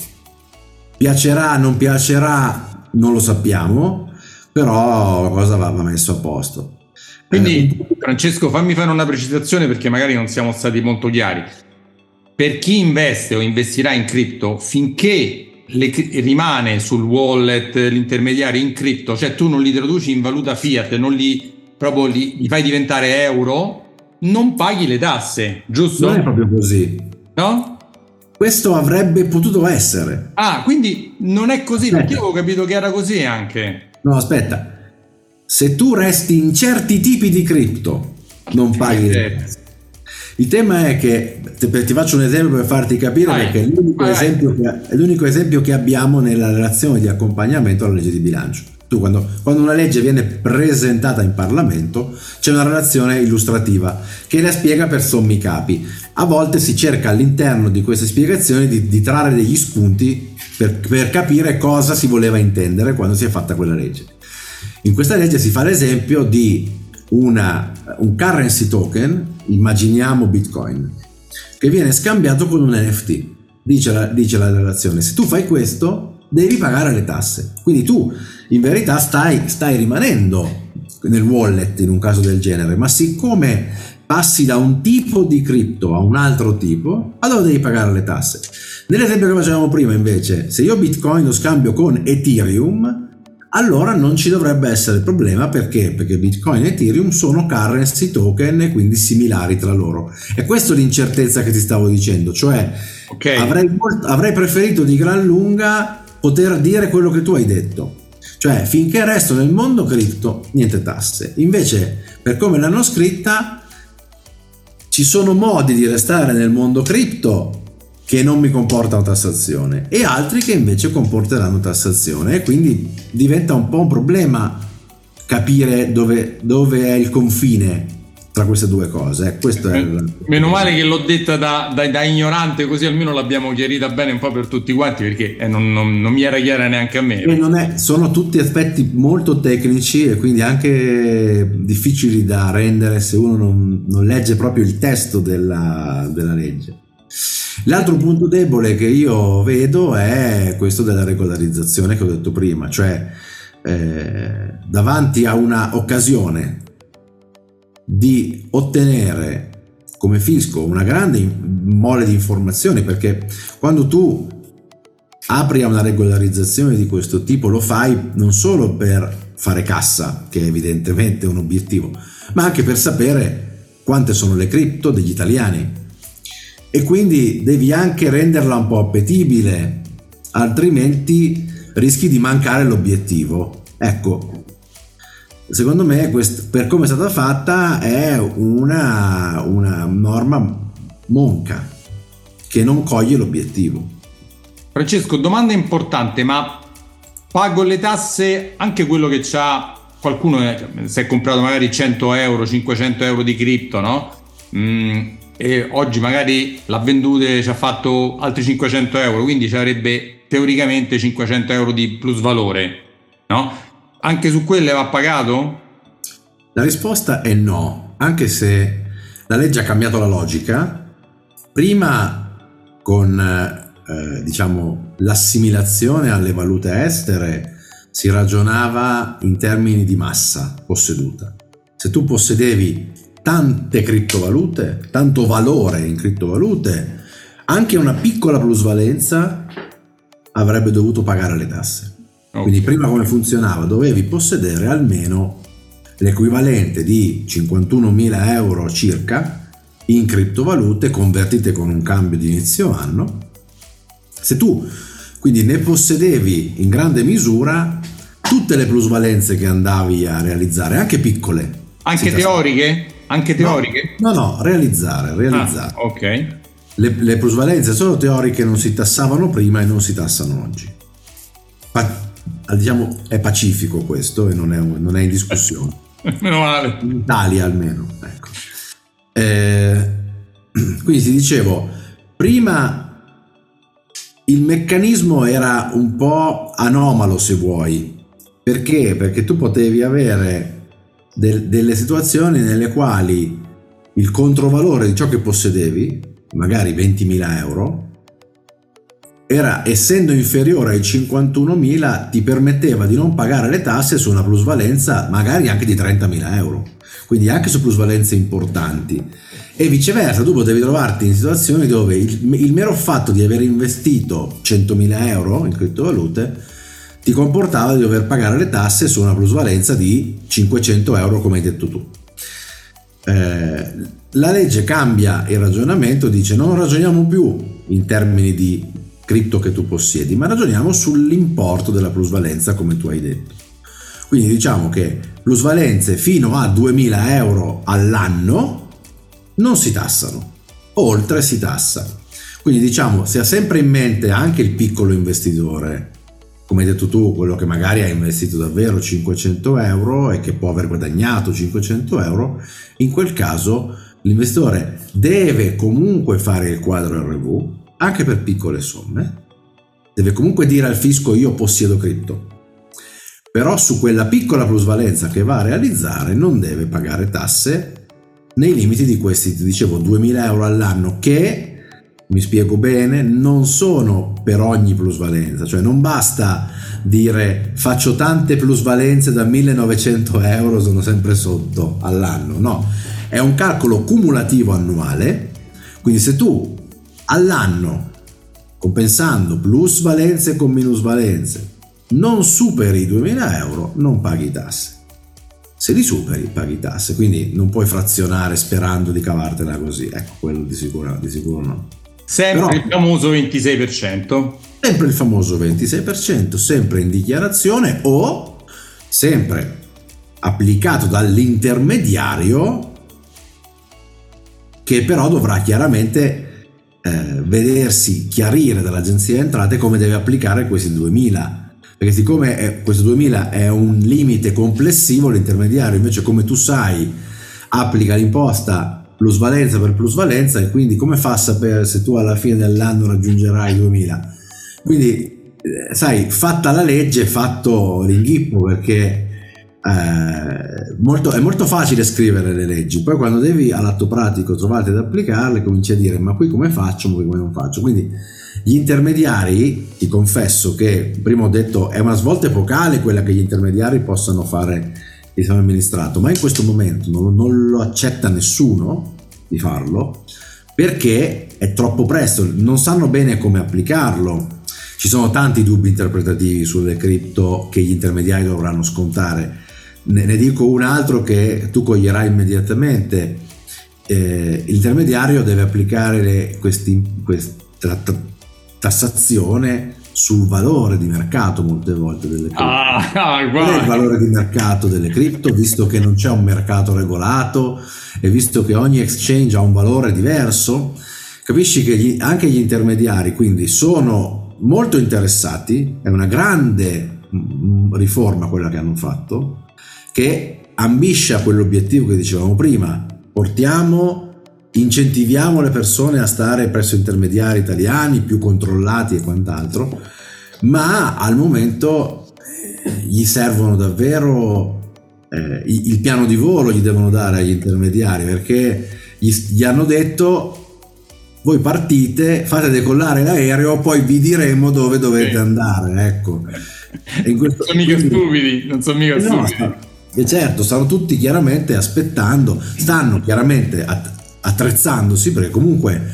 Piacerà, non piacerà, non lo sappiamo, però la cosa va, va messo a posto. Quindi, eh, Francesco, fammi fare una precisazione perché magari non siamo stati molto chiari per chi investe o investirà in cripto, finché le, rimane sul wallet l'intermediario in cripto, cioè tu non li traduci in valuta fiat, non li proprio li, li fai diventare euro, non paghi le tasse, giusto? Non è proprio così. No? Questo avrebbe potuto essere. Ah, quindi non è così, aspetta. perché io avevo capito che era così anche. No, aspetta. Se tu resti in certi tipi di cripto, non paghi tasse. Il tema è che, ti faccio un esempio per farti capire, vai, perché è l'unico, esempio che, è l'unico, esempio che, abbiamo nella relazione di accompagnamento alla legge di bilancio. Tu quando, quando, una legge viene presentata in Parlamento c'è una relazione illustrativa che la spiega per sommi capi. A volte si cerca all'interno di queste spiegazioni di, di trarre degli spunti per, per capire cosa si voleva intendere quando si è fatta quella legge. In questa legge si fa l'esempio di una, un currency token, immaginiamo Bitcoin, che viene scambiato con un NFT. Dice la, dice la relazione, se tu fai questo devi pagare le tasse. Quindi tu in verità stai, stai rimanendo nel wallet in un caso del genere, ma siccome passi da un tipo di cripto a un altro tipo, allora devi pagare le tasse. Nell'esempio che facevamo prima invece, se io Bitcoin lo scambio con Ethereum, allora non ci dovrebbe essere problema perché? Perché Bitcoin e Ethereum sono currency token e quindi similari tra loro. E questa è l'incertezza che ti stavo dicendo, cioè okay. avrei, avrei preferito di gran lunga poter dire quello che tu hai detto. Cioè, finché resto nel mondo cripto, niente tasse. Invece, per come l'hanno scritta, ci sono modi di restare nel mondo cripto che non mi comportano tassazione e altri che invece comporteranno tassazione e quindi diventa un po' un problema capire dove, dove è il confine tra queste due cose. Questo è il... Meno male che l'ho detta da, da, da, ignorante, così almeno l'abbiamo chiarita bene un po' per tutti quanti, perché eh, non, non, non, mi era chiara neanche a me. È, sono tutti aspetti molto tecnici e quindi anche difficili da rendere se uno non, non legge proprio il testo della, della legge. L'altro punto debole che io vedo è questo della regolarizzazione che ho detto prima, cioè eh, davanti a una occasione di ottenere come fisco una grande mole di informazioni perché quando tu apri a una regolarizzazione di questo tipo lo fai non solo per fare cassa che è evidentemente un obiettivo ma anche per sapere quante sono le cripto degli italiani e quindi devi anche renderla un po' appetibile, altrimenti rischi di mancare l'obiettivo. Ecco, secondo me quest- per come è stata fatta è una, una norma monca che non coglie l'obiettivo. Francesco, domanda importante, ma pago le tasse anche quello che ha qualcuno si è comprato magari 100 euro, 500 euro di cripto, no? Mm, e oggi magari l'ha vendute ci ha fatto altri 500 euro, quindi ci avrebbe teoricamente 500 euro di plus valore, no? Anche su quelle va pagato? La risposta è no, anche se la legge ha cambiato la logica. Prima con eh, diciamo l'assimilazione alle valute estere si ragionava in termini di massa posseduta. Se tu possedevi tante criptovalute, tanto valore in criptovalute, anche una piccola plusvalenza avrebbe dovuto pagare le tasse. Okay. Quindi prima come funzionava? Dovevi possedere almeno l'equivalente di 51.000 euro circa in criptovalute convertite con un cambio di inizio anno. Se tu quindi ne possedevi in grande misura tutte le plusvalenze che andavi a realizzare, anche piccole. Anche teoriche? Anche teoriche? No, no, no realizzare, realizzare. Ah, ok. Le, le, plusvalenze solo teoriche non si tassavano prima e non si tassano oggi. Pa- diciamo, è pacifico questo e non è, non è in discussione. Meno male. In Italia almeno. Ecco. Eh, quindi ti dicevo, prima il meccanismo era un po' anomalo se vuoi. Perché? Perché tu potevi avere del, delle situazioni nelle quali il controvalore di ciò che possedevi, magari 20.000 euro, era, essendo inferiore ai 51.000 ti permetteva di non pagare le tasse su una plusvalenza magari anche di 30.000 euro, quindi anche su plusvalenze importanti. E viceversa, tu potevi trovarti in situazioni dove il, il mero fatto di aver investito 100.000 euro in criptovalute ti comportava di dover pagare le tasse su una plusvalenza di 500 euro come hai detto tu. Eh, la legge cambia il ragionamento, dice non ragioniamo più in termini di cripto che tu possiedi, ma ragioniamo sull'importo della plusvalenza come tu hai detto. Quindi diciamo che plusvalenze fino a 2000 euro all'anno non si tassano, oltre si tassa. Quindi diciamo, se ha sempre in mente anche il piccolo investitore come hai detto tu, quello che magari ha investito davvero 500 euro e che può aver guadagnato 500 euro, in quel caso l'investitore deve comunque fare il quadro RV, anche per piccole somme, deve comunque dire al fisco io possiedo cripto, però su quella piccola plusvalenza che va a realizzare non deve pagare tasse nei limiti di questi, ti dicevo, 2000 euro all'anno che mi spiego bene, non sono per ogni plusvalenza, cioè non basta dire faccio tante plusvalenze da 1900 euro, sono sempre sotto all'anno, no, è un calcolo cumulativo annuale, quindi se tu all'anno, compensando plusvalenze con minusvalenze, non superi i 2000 euro, non paghi tasse. Se li superi, paghi tasse, quindi non puoi frazionare sperando di cavartela così. Ecco, quello di sicuro, di sicuro no. Sempre Però, il famoso 26%. Sempre il famoso 26%, sempre in dichiarazione o sempre applicato dall'intermediario che però dovrà chiaramente eh, vedersi chiarire dall'agenzia entrate come deve applicare questi 2000 perché siccome è, questo 2000 è un limite complessivo l'intermediario invece come tu sai applica l'imposta plusvalenza per plusvalenza e quindi come fa a sapere se tu alla fine dell'anno raggiungerai i 2000? Quindi, eh, sai, fatta la legge, fatto l'inghippo perché eh, molto, è molto facile scrivere le leggi, poi quando devi all'atto pratico trovarti ad applicarle cominci a dire ma qui come faccio, ma qui come non faccio. Quindi gli intermediari, ti confesso che prima ho detto è una svolta epocale quella che gli intermediari possano fare sistema amministrato, ma in questo momento non, non lo accetta nessuno di farlo perché è troppo presto, non sanno bene come applicarlo. Ci sono tanti dubbi interpretativi sulle cripto che gli intermediari dovranno scontare. Ne, ne dico un altro che tu coglierai immediatamente. Eh, l'intermediario deve applicare le, questi, questa tassazione sul valore di mercato molte volte delle cripto. Ah, ah, Qual è il valore di mercato delle cripto, visto che non c'è un mercato regolato e visto che ogni exchange ha un valore diverso? Capisci che gli, anche gli intermediari quindi sono molto interessati, è una grande mm, riforma quella che hanno fatto, che ambisce a quell'obiettivo che dicevamo prima, portiamo incentiviamo le persone a stare presso intermediari italiani più controllati e quant'altro, ma al momento eh, gli servono davvero eh, il piano di volo gli devono dare agli intermediari perché gli, gli hanno detto voi partite, fate decollare l'aereo, poi vi diremo dove dovete sì. andare. Ecco. non sono mica stupidi, non sono mica no, stupidi. E certo, stanno tutti chiaramente aspettando, stanno chiaramente attrezzandosi perché comunque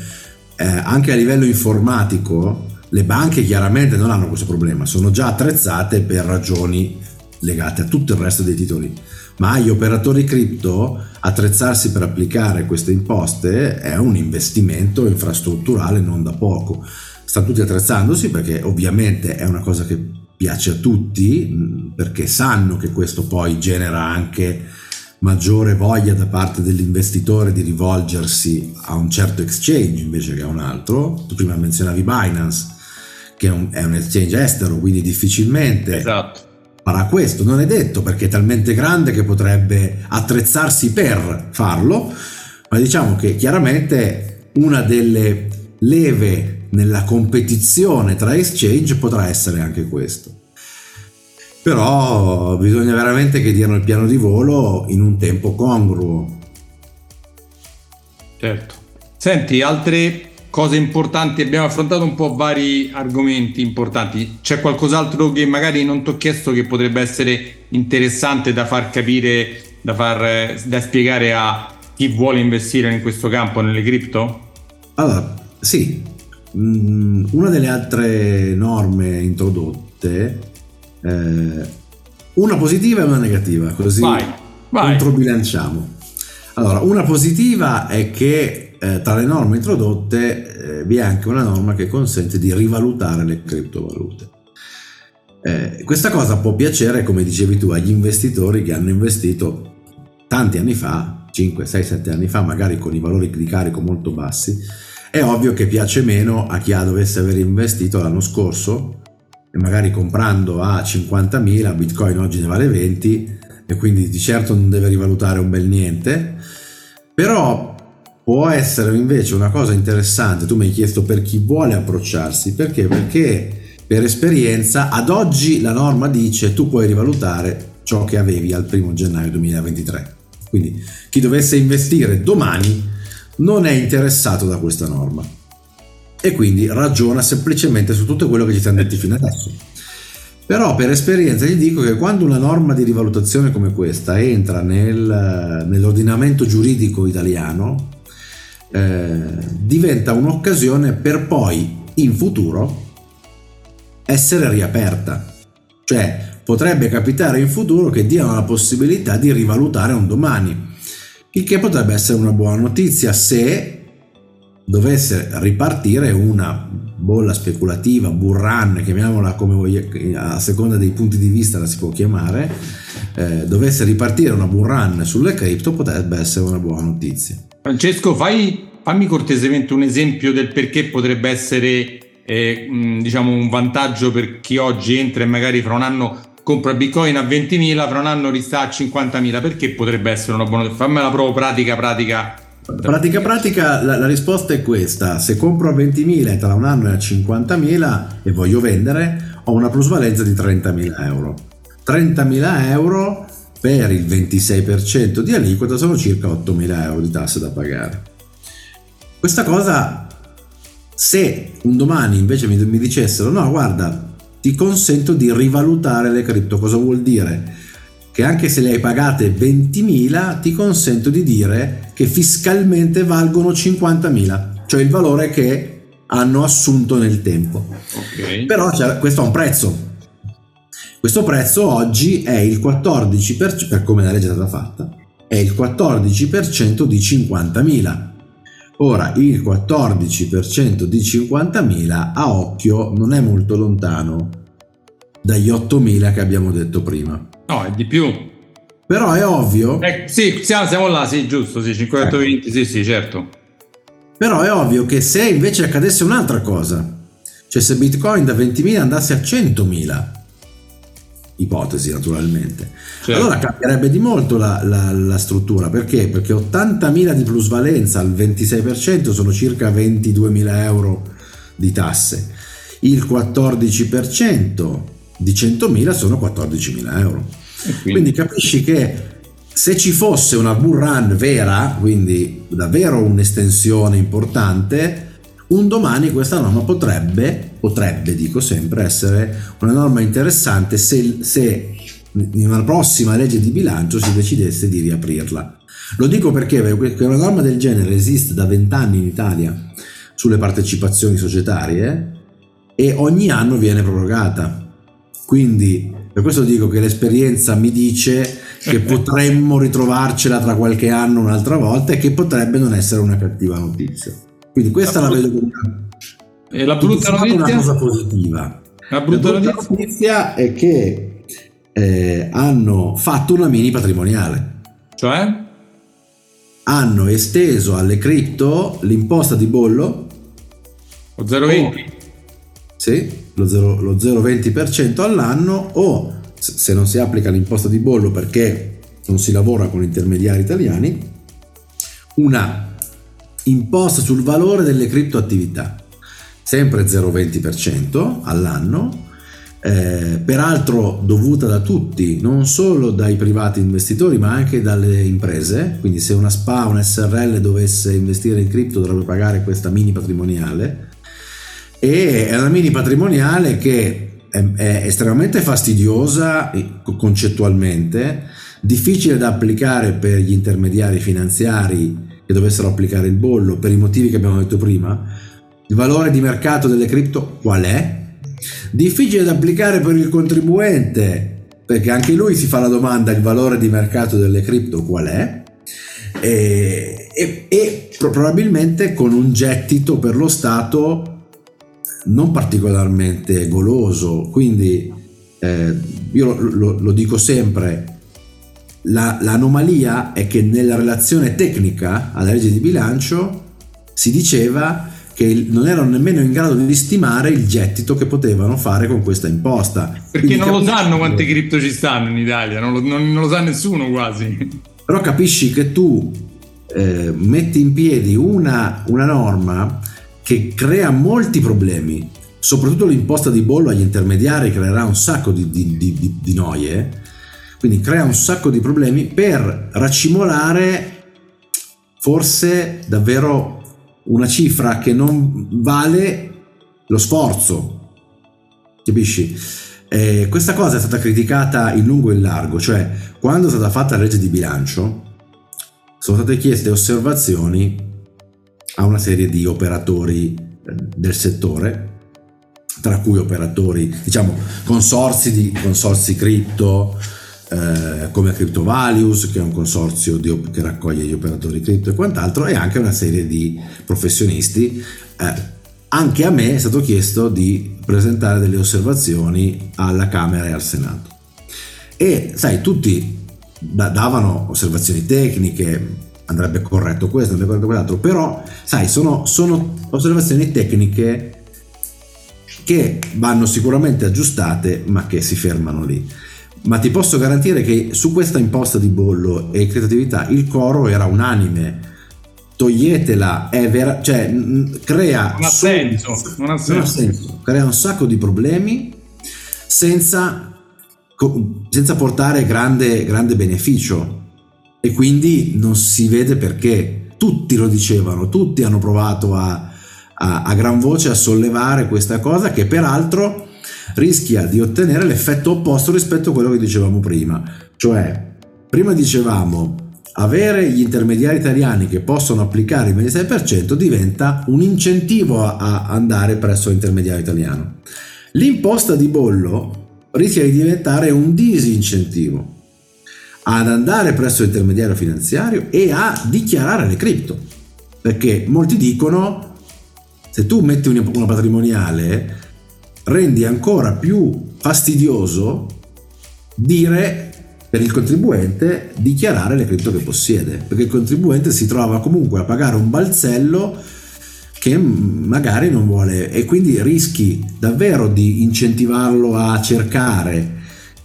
eh, anche a livello informatico le banche chiaramente non hanno questo problema, sono già attrezzate per ragioni legate a tutto il resto dei titoli ma agli operatori cripto attrezzarsi per applicare queste imposte è un investimento infrastrutturale non da poco. Stanno tutti attrezzandosi perché ovviamente è una cosa che piace a tutti, perché sanno che questo poi genera anche maggiore voglia da parte dell'investitore di rivolgersi a un certo exchange invece che a un altro. Tu prima menzionavi Binance, che è un, è un exchange estero, quindi difficilmente esatto farà questo. Non è detto perché è talmente grande che potrebbe attrezzarsi per farlo, ma diciamo che chiaramente una delle leve nella competizione tra exchange potrà essere anche questo. Però bisogna veramente che diano il piano di volo in un tempo congruo. Certo. Senti, altre cose importanti, abbiamo affrontato un po' vari argomenti importanti. C'è qualcos'altro che magari non ti ho chiesto che potrebbe essere interessante da far capire, da, far, da spiegare a chi vuole investire in questo campo, nelle cripto? Allora, sì, mm, una delle altre norme introdotte, eh, una positiva e una negativa, così vai, vai. controbilanciamo. Allora, una positiva è che eh, tra le norme introdotte eh, vi è anche una norma che consente di rivalutare le criptovalute. Eh, questa cosa può piacere, come dicevi tu, agli investitori che hanno investito tanti anni fa, 5, 6, 7 anni fa, magari con i valori di carico molto bassi. È ovvio che piace meno a chi ha dovesse aver investito l'anno scorso magari comprando a 50.000, Bitcoin oggi ne vale 20 e quindi di certo non deve rivalutare un bel niente. Però può essere invece una cosa interessante, tu mi hai chiesto per chi vuole approcciarsi, perché? Perché per esperienza ad oggi la norma dice tu puoi rivalutare ciò che avevi al 1 gennaio 2023. Quindi chi dovesse investire domani non è interessato da questa norma e quindi ragiona semplicemente su tutto quello che ci siamo detti fino adesso. Però per esperienza gli dico che quando una norma di rivalutazione come questa entra nel, nell'ordinamento giuridico italiano, eh, diventa un'occasione per poi in futuro essere riaperta. Cioè potrebbe capitare in futuro che diano la possibilità di rivalutare un domani, il che potrebbe essere una buona notizia se dovesse ripartire una bolla speculativa, burran, chiamiamola come voglio, a seconda dei punti di vista la si può chiamare, eh, dovesse ripartire una burran sulle cripto potrebbe essere una buona notizia. Francesco, fai, fammi cortesemente un esempio del perché potrebbe essere eh, diciamo un vantaggio per chi oggi entra e magari fra un anno compra Bitcoin a 20.000, fra un anno rista a 50.000. Perché potrebbe essere una buona... Fammela proprio pratica, pratica. Pratica, pratica, la, la, risposta è questa. Se compro a 20.000 e tra un anno è a 50.000 e voglio vendere, ho una plusvalenza di 30.000 euro. 30.000 euro per il 26% di aliquota sono circa 8.000 euro di tasse da pagare. Questa cosa, se un domani invece mi, mi dicessero no guarda ti consento di rivalutare le cripto, cosa vuol dire? Che anche se le hai pagate 20.000 ti consento di dire che fiscalmente valgono 50.000, cioè il valore che hanno assunto nel tempo. Okay. Però questo ha un prezzo, questo prezzo oggi è il 14%, per come la legge è stata fatta, è il 14% di 50.000. Ora, il 14% di 50.000 a occhio non è molto lontano dagli 8.000 che abbiamo detto prima. No, è di più. Però è ovvio... Eh, sì, siamo là, sì, giusto, sì, 520, eh. sì, sì, certo. Però è ovvio che se invece accadesse un'altra cosa, cioè se Bitcoin da 20.000 andasse a 100.000, ipotesi naturalmente. Certo. Allora cambierebbe di molto la, la, la, struttura, perché? Perché 80.000 di plusvalenza al 26% sono circa 22.000 euro di tasse, il 14% di 100.000 sono 14.000 euro. Quindi? quindi capisci che se ci fosse una bull run vera, quindi davvero un'estensione importante, un domani questa norma potrebbe, potrebbe dico sempre, essere una norma interessante se, se in una prossima legge di bilancio si decidesse di riaprirla. Lo dico perché, perché una norma del genere esiste da vent'anni in Italia sulle partecipazioni societarie e ogni anno viene prorogata. Quindi per questo dico che l'esperienza mi dice che potremmo ritrovarcela tra qualche anno un'altra volta e che potrebbe non essere una cattiva notizia. Quindi questa la, la vedo come e la brutta notizia? una cosa positiva. La brutta, la brutta notizia? notizia è che eh, hanno fatto una mini patrimoniale. Cioè? Hanno esteso alle cripto l'imposta di bollo. O 0,20? Sì, lo 0,20% all'anno o se non si applica l'imposta di bollo perché non si lavora con intermediari italiani, una imposta sul valore delle criptoattività, sempre 0,20% all'anno, eh, peraltro dovuta da tutti, non solo dai privati investitori ma anche dalle imprese, quindi se una SPA, un SRL dovesse investire in cripto dovrebbe pagare questa mini patrimoniale e è una mini patrimoniale che è, è estremamente fastidiosa concettualmente, difficile da applicare per gli intermediari finanziari che dovessero applicare il bollo per i motivi che abbiamo detto prima. Il valore di mercato delle cripto qual è? Difficile da applicare per il contribuente perché anche lui si fa la domanda il valore di mercato delle cripto qual è? E, e, e probabilmente con un gettito per lo Stato non particolarmente goloso, quindi eh, io lo, lo, lo, dico sempre, la, l'anomalia è che nella relazione tecnica alla legge di bilancio si diceva che non erano nemmeno in grado di stimare il gettito che potevano fare con questa imposta. Perché Quindi non capisci... lo sanno quante cripto ci stanno in Italia, non lo, non, non lo sa nessuno quasi. Però capisci che tu eh, metti in piedi una, una norma che crea molti problemi, soprattutto l'imposta di bollo agli intermediari creerà un sacco di, di, di, di noie, quindi crea un sacco di problemi per racimolare forse davvero una cifra che non vale lo sforzo, capisci? Eh, questa cosa è stata criticata in lungo e in largo, cioè quando è stata fatta la legge di bilancio sono state chieste osservazioni a una serie di operatori eh, del settore, tra cui operatori, diciamo, consorzi di consorzi cripto, eh, come CryptoValues, che è un consorzio di, che raccoglie gli operatori cripto e quant'altro, e anche una serie di professionisti. Eh, anche a me è stato chiesto di presentare delle osservazioni alla Camera e al Senato. E sai, tutti davano osservazioni tecniche, andrebbe corretto questo, andrebbe corretto quell'altro, però sai, sono, sono osservazioni tecniche che vanno sicuramente aggiustate, ma che si fermano lì. Ma ti posso garantire che su questa imposta di bollo e creatività il coro era unanime. Toglietela, è vera, cioè crea. Non ha, senso, non ha senso. Non ha senso. Crea un sacco di problemi senza, senza portare grande, grande beneficio e quindi non si vede perché. Tutti lo dicevano, tutti hanno provato a, a, a gran voce a sollevare questa cosa che peraltro rischia di ottenere l'effetto opposto rispetto a quello che dicevamo prima. Cioè, prima dicevamo avere gli intermediari italiani che possono applicare il 26% diventa un incentivo a andare presso l'intermediario italiano. L'imposta di bollo rischia di diventare un disincentivo ad andare presso l'intermediario finanziario e a dichiarare le cripto. Perché molti dicono, se tu metti una patrimoniale, rendi ancora più fastidioso dire per il contribuente dichiarare le cripto che possiede, perché il contribuente si trova comunque a pagare un balzello che magari non vuole e quindi rischi davvero di incentivarlo a cercare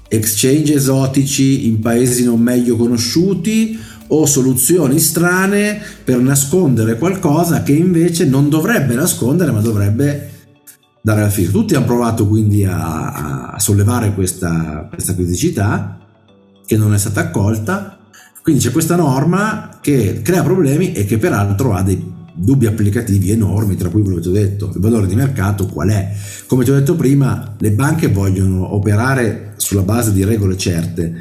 exchange esotici in paesi non meglio conosciuti o soluzioni strane per nascondere qualcosa che invece non dovrebbe nascondere ma dovrebbe dare la fine. Tutti hanno provato quindi a, a sollevare questa, questa criticità che non è stata accolta, quindi c'è questa norma che crea problemi e che peraltro ha dei, dubbi applicativi enormi, tra cui quello che ti ho detto, il valore di mercato qual è? Come ti ho detto prima, le banche vogliono operare sulla base di regole certe.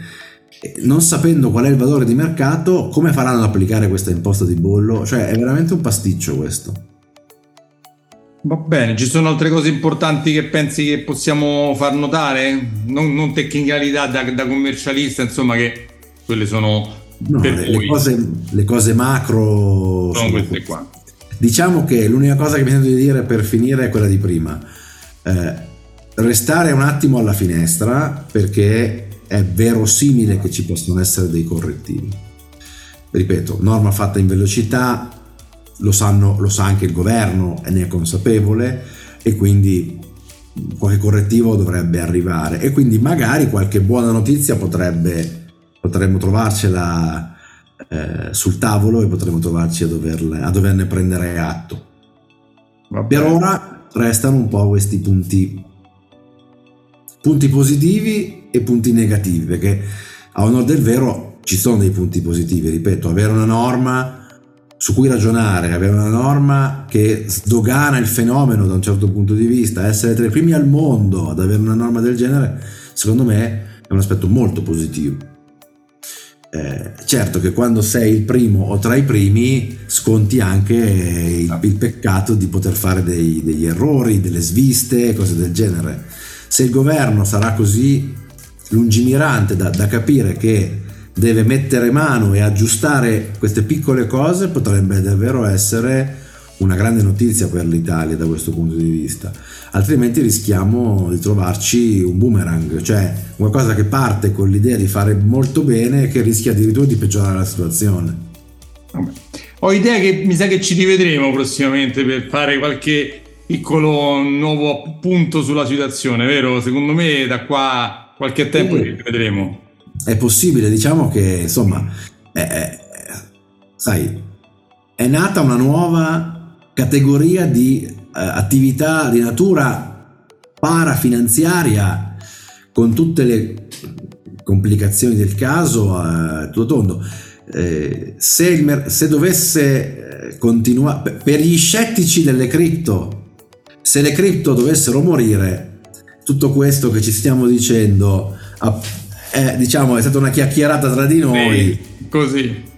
Non sapendo qual è il valore di mercato, come faranno ad applicare questa imposta di bollo? Cioè, è veramente un pasticcio questo. Va bene, ci sono altre cose importanti che pensi che possiamo far notare? Non, non tecnicalità da, da, commercialista, insomma, che quelle sono... No, le, cose, le, cose, macro... Sono queste qua. Diciamo che l'unica cosa che mi sento di dire per finire è quella di prima. Eh, restare un attimo alla finestra perché è verosimile che ci possano essere dei correttivi. Ripeto, norma fatta in velocità, lo, sanno, lo sa anche il governo e ne è consapevole e quindi qualche correttivo dovrebbe arrivare e quindi magari qualche buona notizia potrebbe, potremmo trovarcela eh, sul tavolo e potremmo trovarci a, doverle, a doverne prendere atto. Per ora restano un po' questi punti, punti positivi e punti negativi perché a onore del vero ci sono dei punti positivi, ripeto, avere una norma su cui ragionare, avere una norma che sdogana il fenomeno da un certo punto di vista, essere tra i primi al mondo ad avere una norma del genere, secondo me è un aspetto molto positivo. Eh, certo che quando sei il primo o tra i primi sconti anche il, il peccato di poter fare dei, degli errori, delle sviste, cose del genere. Se il governo sarà così lungimirante da, da capire che deve mettere mano e aggiustare queste piccole cose potrebbe davvero essere una grande notizia per l'Italia da questo punto di vista, altrimenti rischiamo di trovarci un boomerang, cioè qualcosa che parte con l'idea di fare molto bene e che rischia addirittura di peggiorare la situazione. Vabbè. Ho idea che mi sa che ci rivedremo prossimamente per fare qualche piccolo nuovo punto sulla situazione, vero? Secondo me da qua qualche tempo ci rivedremo è possibile, diciamo che insomma, è, è, sai, è nata una nuova categoria di eh, attività di natura parafinanziaria con tutte le complicazioni del caso a tutto tondo. Eh, se, il, se, dovesse eh, continuare, per gli scettici delle cripto, se le cripto dovessero morire, tutto questo che ci stiamo dicendo è, diciamo, è stata una chiacchierata tra di noi. Sì, così.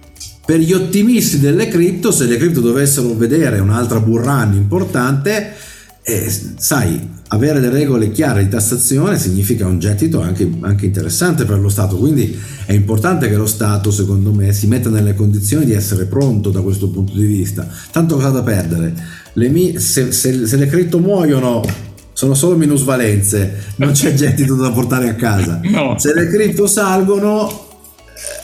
Per gli ottimisti delle cripto, se le cripto dovessero vedere un'altra burrani importante, eh, sai, avere delle regole chiare di tassazione significa un gettito anche, anche, interessante per lo Stato, quindi è importante che lo Stato, secondo me, si metta nelle condizioni di essere pronto da questo punto di vista. Tanto cosa da perdere? Le, se, se, se le cripto muoiono sono solo minusvalenze, non c'è gettito da portare a casa. No. Se le cripto salgono,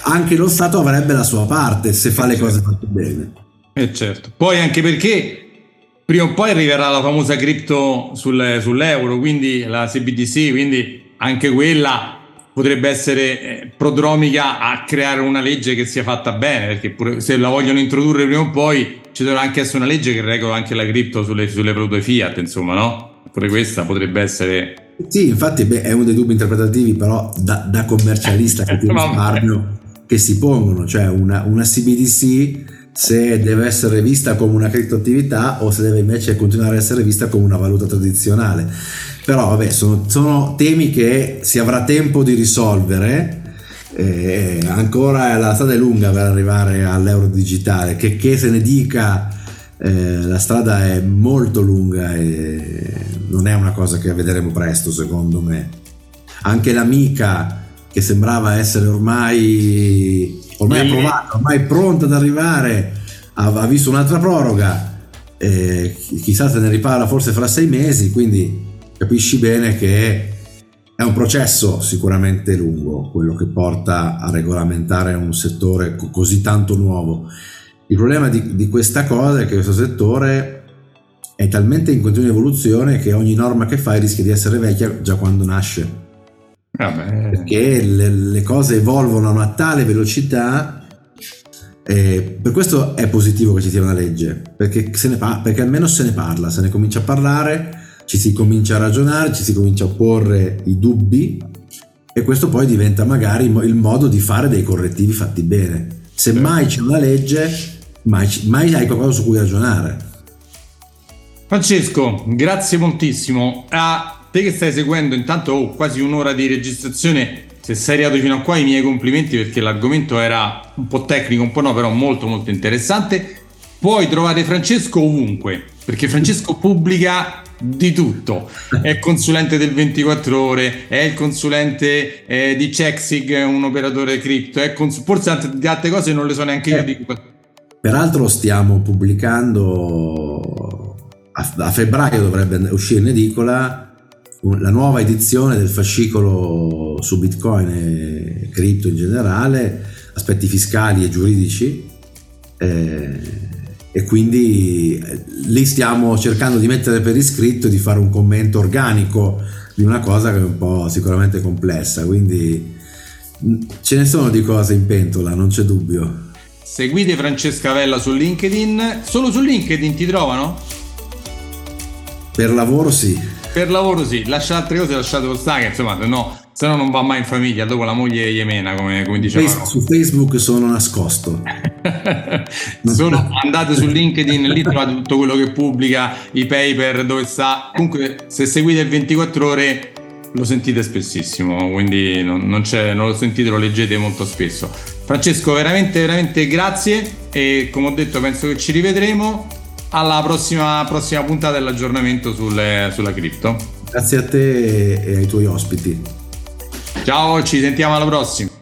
anche lo Stato avrebbe la sua parte se fa le cose fatte bene. Eh certo. Poi anche perché prima o poi arriverà la famosa cripto sul, sull'euro, quindi la CBDC, quindi anche quella potrebbe essere eh, prodromica a creare una legge che sia fatta bene, perché pure se la vogliono introdurre prima o poi ci dovrà anche essere una legge che regola anche la cripto sulle, sulle valute fiat, insomma, no? Pure questa potrebbe essere... Sì, infatti beh, è uno dei dubbi interpretativi però da, da commercialista che ti risparmio che si pongono, cioè una, una CBDC se deve essere vista come una criptoattività o se deve invece continuare a essere vista come una valuta tradizionale. Però vabbè, sono, sono temi che si avrà tempo di risolvere. Eh, ancora la strada è lunga per arrivare all'euro digitale, che, che se ne dica eh, la strada è molto lunga e non è una cosa che vedremo presto secondo me. Anche l'amica che sembrava essere ormai, ormai approvata, ormai pronta ad arrivare, ha, ha visto un'altra proroga, eh, chissà se ne riparla forse fra sei mesi, quindi capisci bene che è un processo sicuramente lungo quello che porta a regolamentare un settore così tanto nuovo il problema di, di questa cosa è che questo settore è talmente in continua evoluzione che ogni norma che fai rischia di essere vecchia già quando nasce. Vabbè. Perché le, le, cose evolvono a una tale velocità. E per questo è positivo che ci sia una legge, perché, pa- perché almeno se ne parla, se ne comincia a parlare, ci si comincia a ragionare, ci si comincia a porre i dubbi e questo poi diventa magari il modo di fare dei correttivi fatti bene. Se mai c'è una legge, mai, mai hai qualcosa su cui ragionare. Francesco, grazie moltissimo. A te che stai seguendo intanto oh, quasi un'ora di registrazione, se sei arrivato fino a qua i miei complimenti perché l'argomento era un po' tecnico, un po' no, però molto molto interessante. Puoi trovare Francesco ovunque, perché Francesco pubblica di tutto. È consulente del 24 ore, è il consulente eh, di Chexig, un operatore cripto, è cons- forse di altre cose non le so neanche io. Eh, di... Peraltro stiamo pubblicando a, febbraio dovrebbe uscire in edicola la nuova edizione del fascicolo su Bitcoin e cripto in generale, aspetti fiscali e giuridici. Eh, e quindi eh, lì stiamo cercando di mettere per iscritto e di fare un commento organico di una cosa che è un po' sicuramente complessa, quindi ce ne sono di cose in pentola, non c'è dubbio. Seguite Francesca Vella su LinkedIn, solo su LinkedIn ti trovano? Per lavoro sì. Per lavoro sì, lasciate altre cose, lasciate stare, insomma, no, se no non va mai in famiglia, dopo la moglie Yemena, come, come dicevano. Su Facebook sono nascosto. Solo andate su LinkedIn, lì trovate tutto quello che pubblica, i paper, dove sta. Comunque, se seguite il 24 ore lo sentite spessissimo, quindi non, non, non, lo sentite, lo leggete molto spesso. Francesco, veramente, veramente grazie e come ho detto penso che ci rivedremo alla prossima, prossima puntata dell'aggiornamento sulle, sulla cripto. Grazie a te e ai tuoi ospiti. Ciao, ci sentiamo alla prossima.